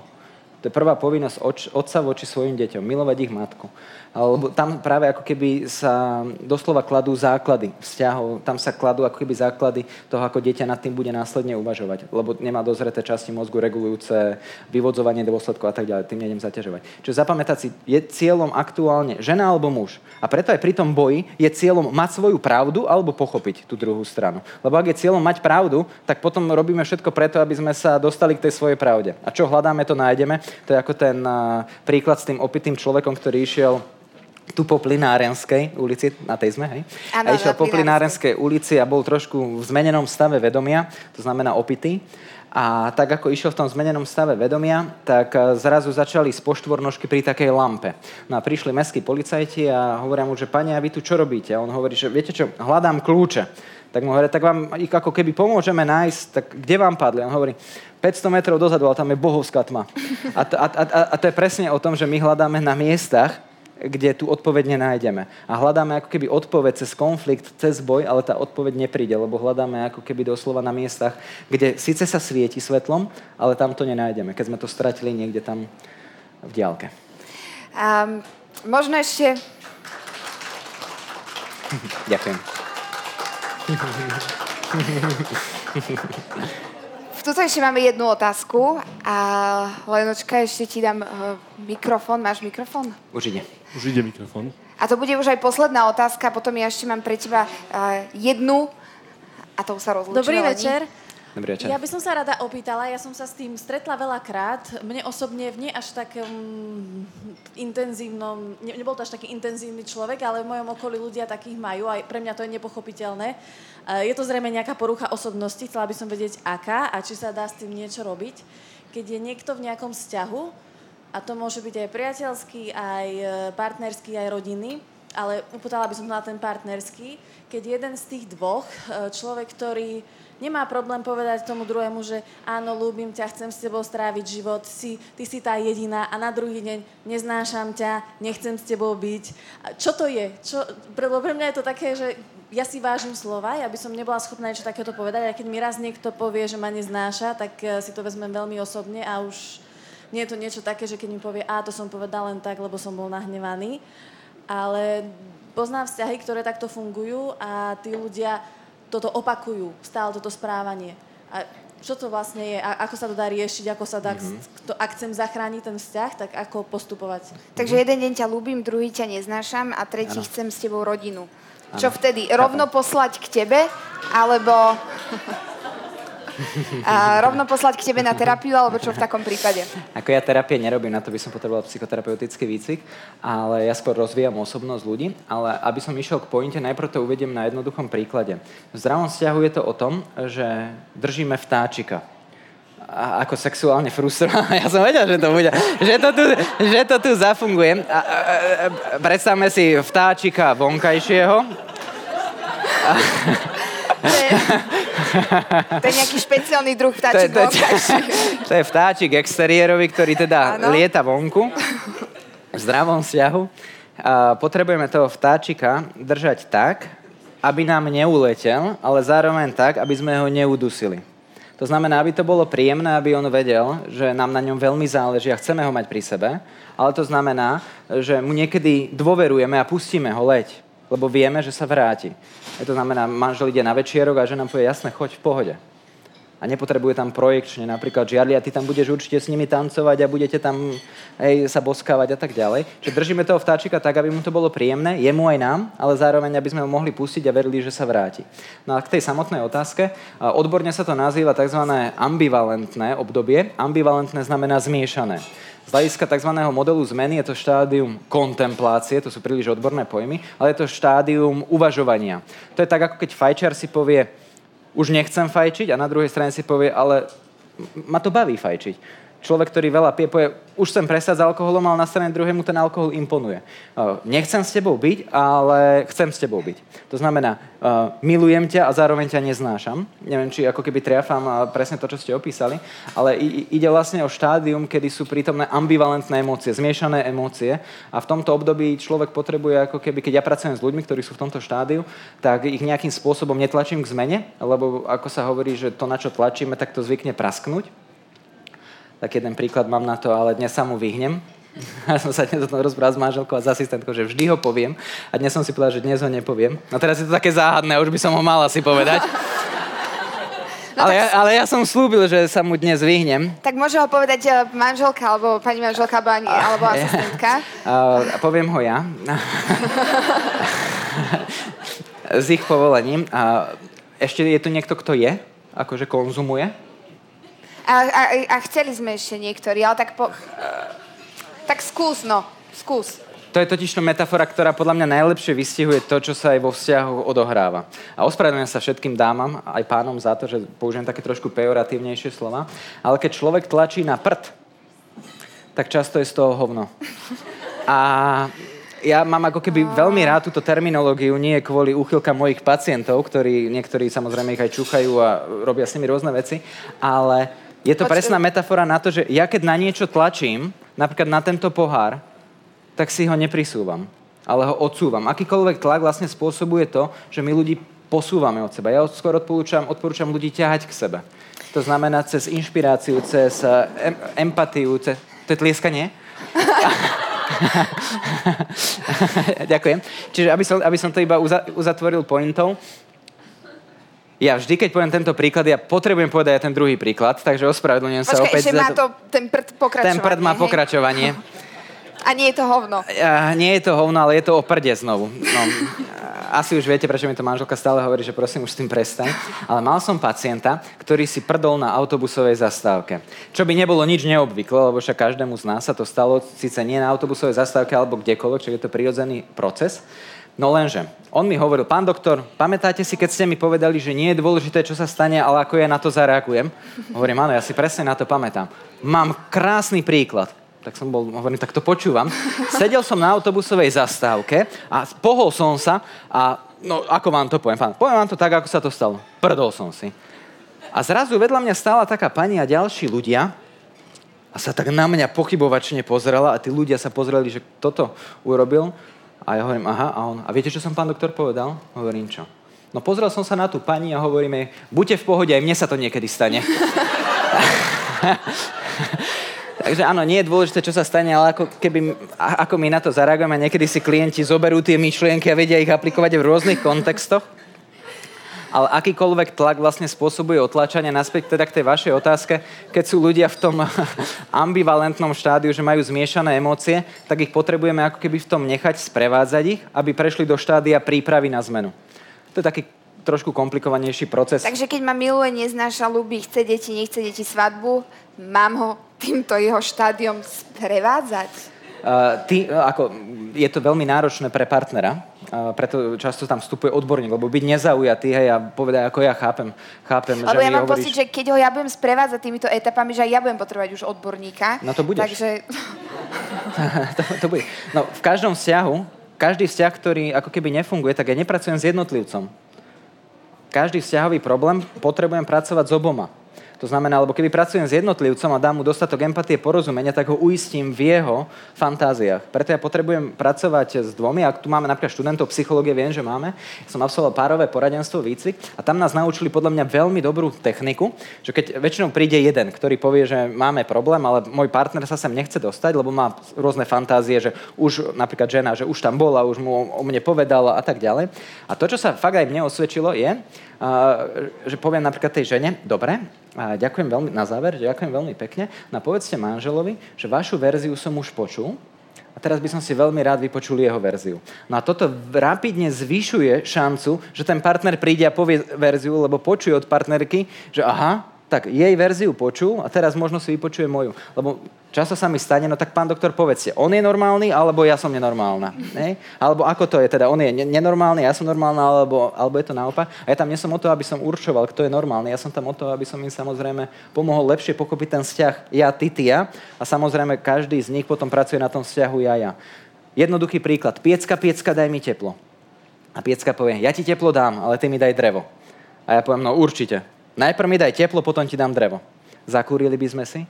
To je prvá povinnosť otca voči svojim deťom, milovať ich matku. Lebo tam práve ako keby sa doslova kladú základy vzťahov, tam sa kladú ako keby základy toho, ako dieťa nad tým bude následne uvažovať, lebo nemá dozreté časti mozgu regulujúce vyvodzovanie dôsledkov a tak ďalej, tým nejdem zaťažovať. Čiže zapamätať si, je cieľom aktuálne žena alebo muž. A preto aj pri tom boji je cieľom mať svoju pravdu alebo pochopiť tú druhú stranu. Lebo ak je cieľom mať pravdu, tak potom robíme všetko preto, aby sme sa dostali k tej svojej pravde. A čo hľadáme, to nájdeme. To je ako ten príklad s tým opitým človekom, ktorý išiel tu po Plinárenskej ulici, na tej sme, hej? Ano, a išiel po Plinárenskej ulici a bol trošku v zmenenom stave vedomia, to znamená opitý. A tak ako išiel v tom zmenenom stave vedomia, tak eh, zrazu začali z poštvornožky pri takej lampe. No a prišli mestskí policajti a hovoria mu, že pani, a vy tu čo robíte? A on hovorí, že viete čo, hľadám kľúče. Tak mu hovorí, tak vám ich ako keby pomôžeme nájsť, tak kde vám padli? On hovorí, 500 metrov dozadu, ale tam je bohovská tma. A to, a, a, a to je presne o tom, že my hľadáme na miestach, kde tú odpoveď nenájdeme. A hľadáme ako keby odpoveď cez konflikt, cez boj, ale tá odpoveď nepríde, lebo hľadáme ako keby doslova na miestach, kde síce sa svieti svetlom, ale tam to nenájdeme, keď sme to stratili niekde tam v diálke. Um, možno ešte... Ďakujem. Tuto ešte máme jednu otázku. A Lenočka, ešte ti dám uh, mikrofón. Máš mikrofón? Už ide. Už ide mikrofón. A to bude už aj posledná otázka. Potom ja ešte mám pre teba uh, jednu. A to sa rozlúčime. Dobrý večer. Dobrý večer. Ja by som sa rada opýtala, ja som sa s tým stretla veľakrát. Mne osobne v nie až takom intenzívnom, ne, nebol to až taký intenzívny človek, ale v mojom okolí ľudia takých majú a pre mňa to je nepochopiteľné. Je to zrejme nejaká porucha osobnosti, chcela by som vedieť aká a či sa dá s tým niečo robiť. Keď je niekto v nejakom vzťahu, a to môže byť aj priateľský, aj e, partnerský, aj rodinný, ale upútala by som na ten partnerský, keď jeden z tých dvoch, e, človek, ktorý nemá problém povedať tomu druhému, že áno, ľúbim ťa, chcem s tebou stráviť život, si, ty si tá jediná a na druhý deň neznášam ťa, nechcem s tebou byť. Čo to je? Čo, pre, pre mňa je to také, že ja si vážim slova, ja by som nebola schopná niečo takéto povedať, a keď mi raz niekto povie, že ma neznáša, tak eh, si to vezmem veľmi osobne a už nie je to niečo také, že keď mi povie, a to som povedal len tak, lebo som bol nahnevaný. Ale poznám vzťahy, ktoré takto fungujú a tí ľudia toto opakujú, stále toto správanie. A čo to vlastne je, a ako sa to dá riešiť, ako sa dá, mm-hmm. to, ak chcem zachrániť ten vzťah, tak ako postupovať. Takže mm-hmm. jeden deň ťa ľúbim, druhý ťa neznášam a tretí ano. chcem s tebou rodinu. Ano. Čo vtedy? Rovno poslať k tebe? Alebo... A rovno poslať k tebe na terapiu, alebo čo v takom prípade? Ako ja terapie nerobím, na to by som potreboval psychoterapeutický výcvik, ale ja skôr rozvíjam osobnosť ľudí, ale aby som išiel k pointe, najprv to uvediem na jednoduchom príklade. V zdravom vzťahu je to o tom, že držíme vtáčika a ako sexuálne frustrovaná. Ja som vedel, že to bude, že to tu, že to tu zafunguje. A, a, a, predstavme si vtáčika vonkajšieho je, to je nejaký špeciálny druh To vtáčik to, je, vonkajší. to je vtáčik exteriérový, ktorý teda Áno. lieta vonku v zdravom vzťahu. A potrebujeme toho vtáčika držať tak, aby nám neuletel, ale zároveň tak, aby sme ho neudusili. To znamená, aby to bolo príjemné, aby on vedel, že nám na ňom veľmi záleží a chceme ho mať pri sebe, ale to znamená, že mu niekedy dôverujeme a pustíme ho leď, lebo vieme, že sa vráti. A to znamená, manžel ide na večierok a žena povie, jasné, choď v pohode a nepotrebuje tam projekčne napríklad žiadli a ty tam budeš určite s nimi tancovať a budete tam hej, sa boskávať a tak ďalej. Čiže držíme toho vtáčika tak, aby mu to bolo príjemné, jemu aj nám, ale zároveň, aby sme ho mohli pustiť a verili, že sa vráti. No a k tej samotnej otázke, odborne sa to nazýva tzv. ambivalentné obdobie. Ambivalentné znamená zmiešané. Z hľadiska tzv. modelu zmeny je to štádium kontemplácie, to sú príliš odborné pojmy, ale je to štádium uvažovania. To je tak, ako keď fajčiar si povie, už nechcem fajčiť a na druhej strane si povie, ale ma to baví fajčiť. Človek, ktorý veľa pije, povie, už chcem prestať s alkoholom, ale na strane druhej mu ten alkohol imponuje. Nechcem s tebou byť, ale chcem s tebou byť. To znamená, milujem ťa a zároveň ťa neznášam. Neviem, či ako keby triafam presne to, čo ste opísali, ale ide vlastne o štádium, kedy sú prítomné ambivalentné emócie, zmiešané emócie a v tomto období človek potrebuje, ako keby, keď ja pracujem s ľuďmi, ktorí sú v tomto štádiu, tak ich nejakým spôsobom netlačím k zmene, lebo ako sa hovorí, že to, na čo tlačíme, tak to zvykne prasknúť. Tak jeden príklad mám na to, ale dnes sa mu vyhnem. Ja som sa dnes o tom rozprával s manželkou a s asistentkou, že vždy ho poviem. A dnes som si povedal, že dnes ho nepoviem. No teraz je to také záhadné, už by som ho mal asi povedať. ale, ja, ale ja som slúbil, že sa mu dnes vyhnem. Tak môže ho povedať eh, manželka, alebo pani manželka, alebo, ani, alebo asistentka. A, a poviem ho ja. S ich povolením. A ešte je tu niekto, kto je? Akože konzumuje? A, a, a chceli sme ešte niektorí, ale tak po... Tak skús, no. Skús. To je totiž to metafora, ktorá podľa mňa najlepšie vystihuje to, čo sa aj vo vzťahu odohráva. A ospravedlňujem sa všetkým dámam, aj pánom za to, že použijem také trošku pejoratívnejšie slova, ale keď človek tlačí na prd, tak často je z toho hovno. A ja mám ako keby veľmi rád túto terminológiu, nie kvôli úchylkám mojich pacientov, ktorí niektorí samozrejme ich aj čuchajú a robia s nimi rôzne veci, ale je to presná metafora na to, že ja keď na niečo tlačím, napríklad na tento pohár, tak si ho neprisúvam, ale ho odsúvam. Akýkoľvek tlak vlastne spôsobuje to, že my ľudí posúvame od seba. Ja skôr odporúčam, odporúčam ľudí ťahať k sebe. To znamená cez inšpiráciu, cez eh, em, empatiu, cez... To je tlieskanie? Ďakujem. Čiže aby som, aby som to iba uza, uzatvoril pointou, ja vždy, keď poviem tento príklad, ja potrebujem povedať aj ten druhý príklad, takže ospravedlňujem sa Počkaj, opäť za má to ten prd pokračovanie. Ten prd má hej? pokračovanie. A nie je to hovno. Ja, nie je to hovno, ale je to o prde znovu. No, asi už viete, prečo mi to manželka stále hovorí, že prosím, už s tým prestaň. Ale mal som pacienta, ktorý si prdol na autobusovej zastávke. Čo by nebolo nič neobvyklé, lebo však každému z nás sa to stalo, síce nie na autobusovej zastávke alebo kdekoľvek, čiže je to prirodzený proces. No lenže, on mi hovoril, pán doktor, pamätáte si, keď ste mi povedali, že nie je dôležité, čo sa stane, ale ako ja na to zareagujem? Hovorím, áno, ja si presne na to pamätám. Mám krásny príklad tak som bol, hovorím, tak to počúvam. Sedel som na autobusovej zastávke a pohol som sa a no, ako vám to poviem, pán? Poviem vám to tak, ako sa to stalo. Prdol som si. A zrazu vedľa mňa stála taká pani a ďalší ľudia a sa tak na mňa pochybovačne pozrela a tí ľudia sa pozreli, že toto urobil. A ja hovorím, aha, a on, a viete, čo som pán doktor povedal? Hovorím, čo? No pozrel som sa na tú pani a hovorím jej, buďte v pohode, aj mne sa to niekedy stane. Takže áno, nie je dôležité, čo sa stane, ale ako, keby, ako my na to zareagujeme, niekedy si klienti zoberú tie myšlienky a vedia ich aplikovať v rôznych kontextoch. Ale akýkoľvek tlak vlastne spôsobuje otlačanie naspäť teda k tej vašej otázke, keď sú ľudia v tom ambivalentnom štádiu, že majú zmiešané emócie, tak ich potrebujeme ako keby v tom nechať sprevádzať ich, aby prešli do štádia prípravy na zmenu. To je taký trošku komplikovanejší proces. Takže keď ma miluje, neznáša, ľubí, chce deti, nechce deti svadbu, mám ho týmto jeho štádiom sprevádzať. Uh, ty, ako, je to veľmi náročné pre partnera, preto často tam vstupuje odborník, lebo byť nezaujatý hej, a povedať, ako ja chápem, chápem Lebo že ja mám hovoríš... pocit, že keď ho ja budem sprevádzať týmito etapami, že aj ja budem potrebovať už odborníka. No to budeš. Takže to, to bude. No, v každom vzťahu, každý vzťah, ktorý ako keby nefunguje, tak ja nepracujem s jednotlivcom. každý vzťahový problém potrebujem pracovať s oboma. To znamená, lebo keby pracujem s jednotlivcom a dám mu dostatok empatie, porozumenia, tak ho uistím v jeho fantáziách. Preto ja potrebujem pracovať s dvomi. Ak tu máme napríklad študentov psychológie, viem, že máme. Som absolvoval párové poradenstvo, výcvik a tam nás naučili podľa mňa veľmi dobrú techniku, že keď väčšinou príde jeden, ktorý povie, že máme problém, ale môj partner sa sem nechce dostať, lebo má rôzne fantázie, že už napríklad žena, že už tam bola, už mu o mne povedala a tak ďalej. A to, čo sa fakt aj mne osvedčilo, je, že poviem napríklad tej žene, dobre, ďakujem veľmi, na záver, ďakujem veľmi pekne, no povedzte manželovi, že vašu verziu som už počul, a teraz by som si veľmi rád vypočul jeho verziu. No a toto rapidne zvyšuje šancu, že ten partner príde a povie verziu, lebo počuje od partnerky, že aha, tak jej verziu počul a teraz možno si vypočuje moju. Lebo často sa mi stane, no tak pán doktor, povedzte, on je normálny, alebo ja som nenormálna. Ne? Alebo ako to je, teda on je nenormálny, ja som normálna, alebo, alebo je to naopak. A ja tam nie som o to, aby som určoval, kto je normálny. Ja som tam o to, aby som im samozrejme pomohol lepšie pochopiť ten vzťah ja, ty, ty, ja. A samozrejme každý z nich potom pracuje na tom vzťahu ja, ja. Jednoduchý príklad. Piecka, piecka, daj mi teplo. A piecka povie, ja ti teplo dám, ale ty mi daj drevo. A ja poviem, no určite, Najprv mi daj teplo, potom ti dám drevo. Zakúrili by sme si?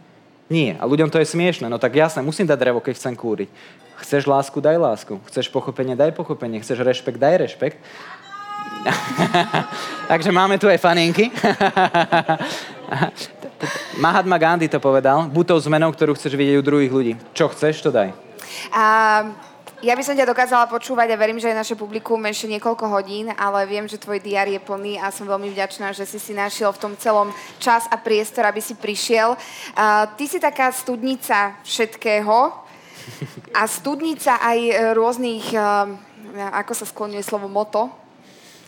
Nie. A ľuďom to je smiešne. No tak jasne, musím dať drevo, keď chcem kúriť. Chceš lásku, daj lásku. Chceš pochopenie, daj pochopenie. Chceš rešpekt, daj rešpekt. Takže máme tu aj faninky. Mahatma Gandhi to povedal. Buď tou zmenou, ktorú chceš vidieť u druhých ľudí. Čo chceš, to daj. Um, ja by som ťa dokázala počúvať a verím, že aj naše publikum ešte niekoľko hodín, ale viem, že tvoj diár je plný a som veľmi vďačná, že si si našiel v tom celom čas a priestor, aby si prišiel. Uh, ty si taká studnica všetkého a studnica aj rôznych, uh, ako sa skloňuje slovo moto,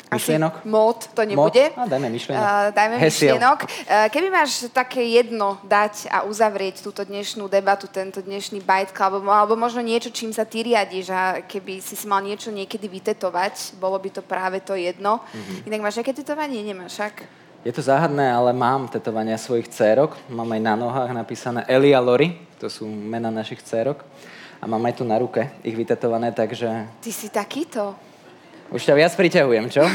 Myšlienok? Mód to nebude. Mód? A dajme myšlienok. Uh, dajme Hesiel. myšlienok. Uh, keby máš také jedno dať a uzavrieť túto dnešnú debatu, tento dnešný bite club, alebo, alebo možno niečo, čím sa ty riadiš a keby si si mal niečo niekedy vytetovať, bolo by to práve to jedno. Mm-hmm. Inak máš aké tetovanie? Nemáš však? Je to záhadné, ale mám tetovania svojich cérok. Mám aj na nohách napísané Eli a Lori. To sú mena našich cérok. A mám aj tu na ruke ich vytetované, takže... Ty si takýto? Už ťa viac priťahujem, čo?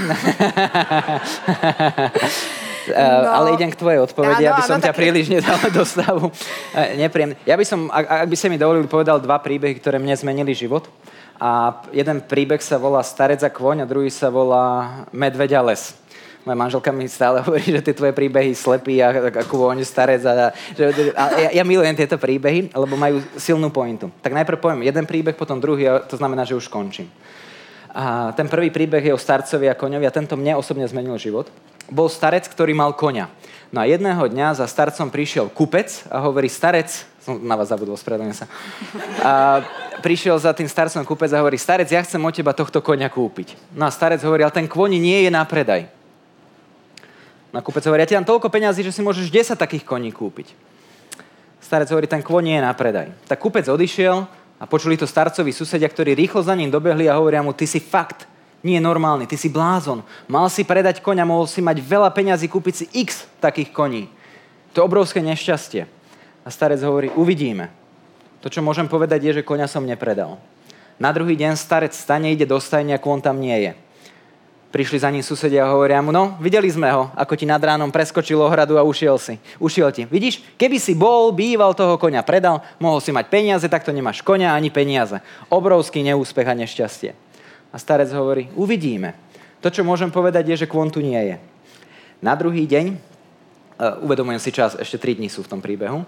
No. Ale idem k tvojej odpovedi, áno, aby som áno, ťa tak... príliš nedal do stavu. Nepríjemný. Ja by som, ak, ak by ste mi dovolili, povedal dva príbehy, ktoré mne zmenili život. A jeden príbeh sa volá Starec a kvoň a druhý sa volá Medveď a les. Moja manželka mi stále hovorí, že tie tvoje príbehy slepí a, a kôň, starec. A, že, a ja, ja milujem tieto príbehy, lebo majú silnú pointu. Tak najprv poviem jeden príbeh, potom druhý a to znamená, že už končím. A ten prvý príbeh je o starcovi a koňovi a tento mne osobne zmenil život. Bol starec, ktorý mal koňa. No a jedného dňa za starcom prišiel kupec a hovorí, starec, som na vás zabudol, spravedlňujem sa. A prišiel za tým starcom kupec a hovorí, starec, ja chcem od teba tohto koňa kúpiť. No a starec hovorí, ale ten koň nie je na predaj. No a kupec hovorí, ja ti dám toľko peňazí, že si môžeš 10 takých koní kúpiť. Starec hovorí, ten kôň nie je na predaj. Tak kupec odišiel, a počuli to starcovi susedia, ktorí rýchlo za ním dobehli a hovoria mu, ty si fakt nie normálny, ty si blázon. Mal si predať koňa, mohol si mať veľa peňazí, kúpiť si x takých koní. To je obrovské nešťastie. A starec hovorí, uvidíme. To, čo môžem povedať, je, že koňa som nepredal. Na druhý deň starec stane, ide do stajne a on tam nie je. Prišli za ním susedia a hovoria mu, no, videli sme ho, ako ti nad ránom preskočil ohradu a ušiel si. Ušiel ti. Vidíš, keby si bol, býval toho konia predal, mohol si mať peniaze, tak to nemáš konia ani peniaze. Obrovský neúspech a nešťastie. A starec hovorí, uvidíme. To, čo môžem povedať, je, že kvon tu nie je. Na druhý deň, uh, uvedomujem si čas, ešte 3 dní sú v tom príbehu,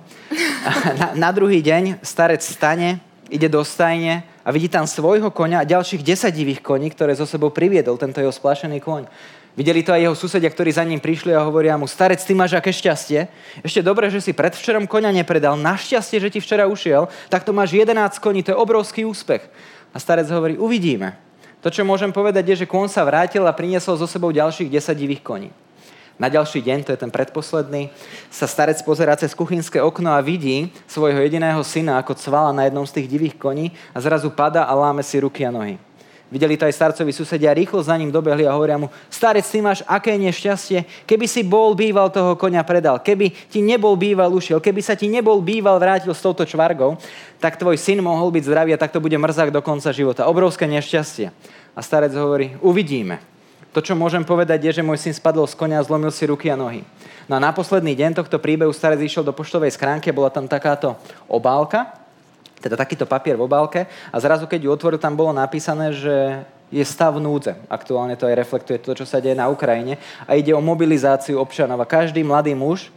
na, na druhý deň starec stane, ide do stajne a vidí tam svojho konia a ďalších desativých koní, ktoré zo sebou priviedol tento jeho splašený koň. Videli to aj jeho susedia, ktorí za ním prišli a hovoria mu, starec, ty máš aké šťastie. Ešte dobre, že si predvčerom konia nepredal. Našťastie, že ti včera ušiel, tak to máš 11 koní, to je obrovský úspech. A starec hovorí, uvidíme. To, čo môžem povedať, je, že kôň sa vrátil a priniesol so sebou ďalších 10 divých koní. Na ďalší deň, to je ten predposledný, sa starec pozerá cez kuchynské okno a vidí svojho jediného syna, ako cvala na jednom z tých divých koní a zrazu pada a láme si ruky a nohy. Videli to aj starcovi susedia, rýchlo za ním dobehli a hovoria mu, starec, ty máš aké nešťastie, keby si bol býval toho konia predal, keby ti nebol býval ušiel, keby sa ti nebol býval vrátil s touto čvargou, tak tvoj syn mohol byť zdravý a tak to bude mrzák do konca života. Obrovské nešťastie. A starec hovorí, uvidíme. To, čo môžem povedať, je, že môj syn spadol z konia a zlomil si ruky a nohy. No a na posledný deň tohto príbehu starec išiel do poštovej schránky bola tam takáto obálka, teda takýto papier v obálke a zrazu, keď ju otvoril, tam bolo napísané, že je stav núdze. Aktuálne to aj reflektuje to, čo sa deje na Ukrajine a ide o mobilizáciu občanov a každý mladý muž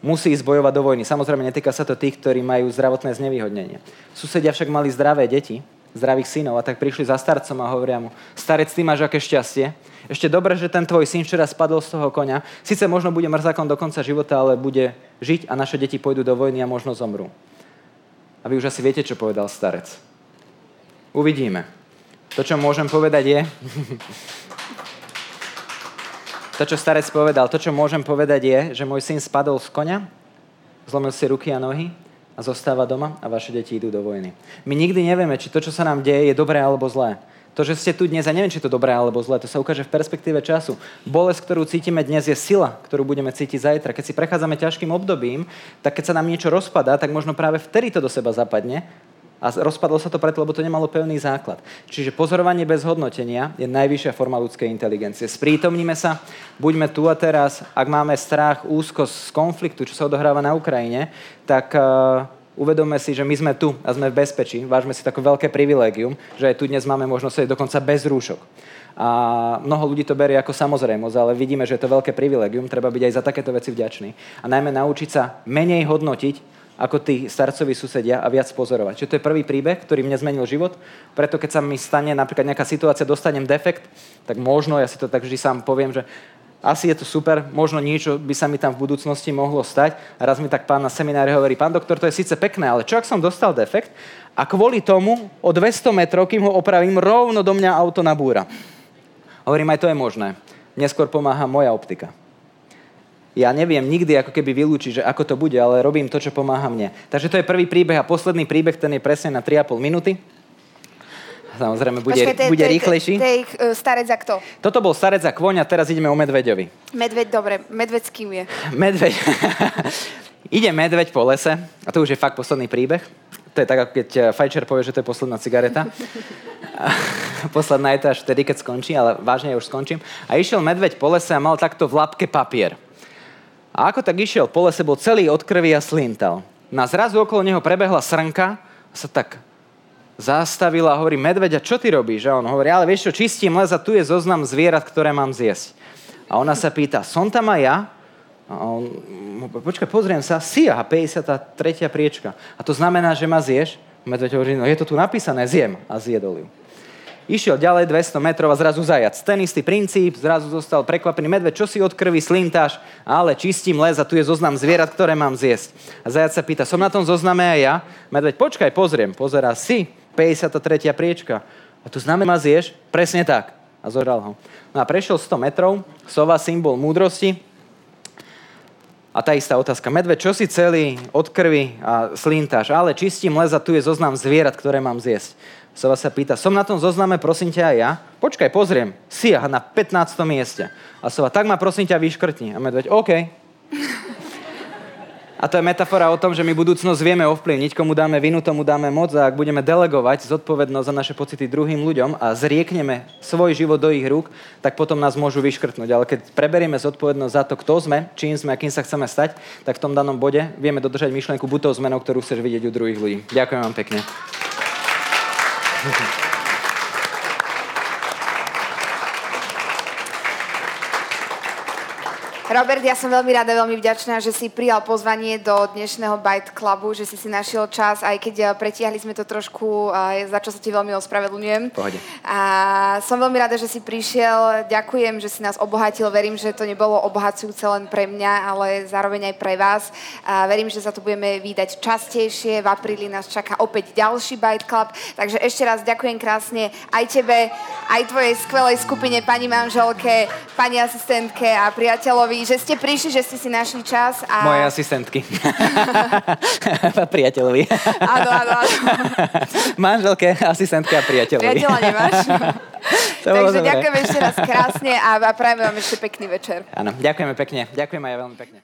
musí ísť bojovať do vojny. Samozrejme, netýka sa to tých, ktorí majú zdravotné znevýhodnenie. Susedia však mali zdravé deti, zdravých synov a tak prišli za starcom a hovoria mu, starec, ty máš aké šťastie. Ešte dobre, že ten tvoj syn včera spadol z toho konia. Sice možno bude mrzákom do konca života, ale bude žiť a naše deti pôjdu do vojny a možno zomrú. A vy už asi viete, čo povedal starec. Uvidíme. To, čo môžem povedať je... to, čo starec povedal, to, čo môžem povedať je, že môj syn spadol z konia, zlomil si ruky a nohy a zostáva doma a vaše deti idú do vojny. My nikdy nevieme, či to, čo sa nám deje, je dobré alebo zlé. To, že ste tu dnes, a neviem, či to dobré alebo zlé, to sa ukáže v perspektíve času. Bolesť, ktorú cítime dnes, je sila, ktorú budeme cítiť zajtra. Keď si prechádzame ťažkým obdobím, tak keď sa nám niečo rozpadá, tak možno práve vtedy to do seba zapadne a rozpadlo sa to preto, lebo to nemalo pevný základ. Čiže pozorovanie bez hodnotenia je najvyššia forma ľudskej inteligencie. Sprítomníme sa, buďme tu a teraz. Ak máme strach, úzkosť z konfliktu, čo sa odohráva na Ukrajine, tak uh, uvedomme si, že my sme tu a sme v bezpečí. Vážme si také veľké privilégium, že aj tu dnes máme možnosť dokonca bez rúšok. A mnoho ľudí to berie ako samozrejmosť, ale vidíme, že je to veľké privilégium, treba byť aj za takéto veci vďačný. A najmä naučiť sa menej hodnotiť, ako tí starcoví susedia a viac pozorovať. Čiže to je prvý príbeh, ktorý mne zmenil život. Preto keď sa mi stane napríklad nejaká situácia, dostanem defekt, tak možno, ja si to tak vždy sám poviem, že asi je to super, možno niečo by sa mi tam v budúcnosti mohlo stať. A raz mi tak pán na seminári hovorí, pán doktor, to je síce pekné, ale čo ak som dostal defekt a kvôli tomu o 200 metrov, kým ho opravím, rovno do mňa auto nabúra. Hovorím, aj to je možné. Neskôr pomáha moja optika. Ja neviem nikdy ako keby vylúčiť, že ako to bude, ale robím to, čo pomáha mne. Takže to je prvý príbeh a posledný príbeh, ten je presne na 3,5 minúty. Samozrejme, bude, Počkej, bude rýchlejší. To je uh, starec a kto? Toto bol starec a kvoň a teraz ideme o medveďovi. Medveď, dobre. Medveď s kým je? Medveď. Ide medveď po lese a to už je fakt posledný príbeh. To je tak, ako keď eh, fajčer povie, že to je posledná cigareta. posledná je to až vtedy, keď skončí, ale vážne ja už skončím. A išiel medveď po lese a mal takto v lapke papier. A ako tak išiel po lese, bol celý od krvi a slintal. Na zrazu okolo neho prebehla srnka a sa tak zastavila a hovorí, medveďa, čo ty robíš? A on hovorí, ale vieš čo, čistím les a tu je zoznam zvierat, ktoré mám zjesť. A ona sa pýta, som tam aj ja? A on, počkaj, pozriem sa, si aha, 53. priečka. A to znamená, že ma zješ? Medveď hovorí, no je to tu napísané, zjem. A zjedol ju. Išiel ďalej 200 metrov a zrazu zajac. Ten istý princíp, zrazu zostal prekvapený medveď, čo si od krvi slintáš, ale čistím les a tu je zoznam zvierat, ktoré mám zjesť. A zajac sa pýta, som na tom zozname aj ja? Medveď, počkaj, pozriem. Pozerá si, 53. priečka. A to znamená, zješ? Presne tak. A zožral ho. No a prešiel 100 metrov, sova symbol múdrosti. A tá istá otázka. Medveď, čo si celý od krvi a slintáš? Ale čistím les a tu je zoznam zvierat, ktoré mám zjesť. Sova sa pýta, som na tom zozname, prosím ťa aj ja? Počkaj, pozriem. Si na 15. mieste. A sova, tak ma prosím ťa vyškrtni. A medveď, OK. A to je metafora o tom, že my budúcnosť vieme ovplyvniť, komu dáme vinu, tomu dáme moc a ak budeme delegovať zodpovednosť za naše pocity druhým ľuďom a zriekneme svoj život do ich rúk, tak potom nás môžu vyškrtnúť. Ale keď preberieme zodpovednosť za to, kto sme, čím sme a kým sa chceme stať, tak v tom danom bode vieme dodržať myšlienku buď tou zmenou, ktorú chceš vidieť u druhých ľudí. Ďakujem vám pekne. Thank you. Robert, ja som veľmi rada, veľmi vďačná, že si prijal pozvanie do dnešného Byte Clubu, že si si našiel čas, aj keď eh, pretiahli sme to trošku, za čo sa ti veľmi ospravedlňujem. Pohode. A som veľmi rada, že si prišiel. Ďakujem, že si nás obohatil. Verím, že to nebolo obohacujúce len pre mňa, ale zároveň aj pre vás. A verím, že sa tu budeme vydať častejšie. V apríli nás čaká opäť ďalší Byte Club. Takže ešte raz ďakujem krásne aj tebe, aj tvojej skvelej skupine, pani manželke, pani asistentke a priateľovi že ste prišli, že ste si našli čas. A... Moje asistentky. priateľovi. áno, áno, áno. Manželke, asistentke a priateľovi. Priateľa nemáš? Takže ďakujem ešte raz krásne a prajem vám ešte pekný večer. Áno, ďakujeme pekne. Ďakujem aj veľmi pekne.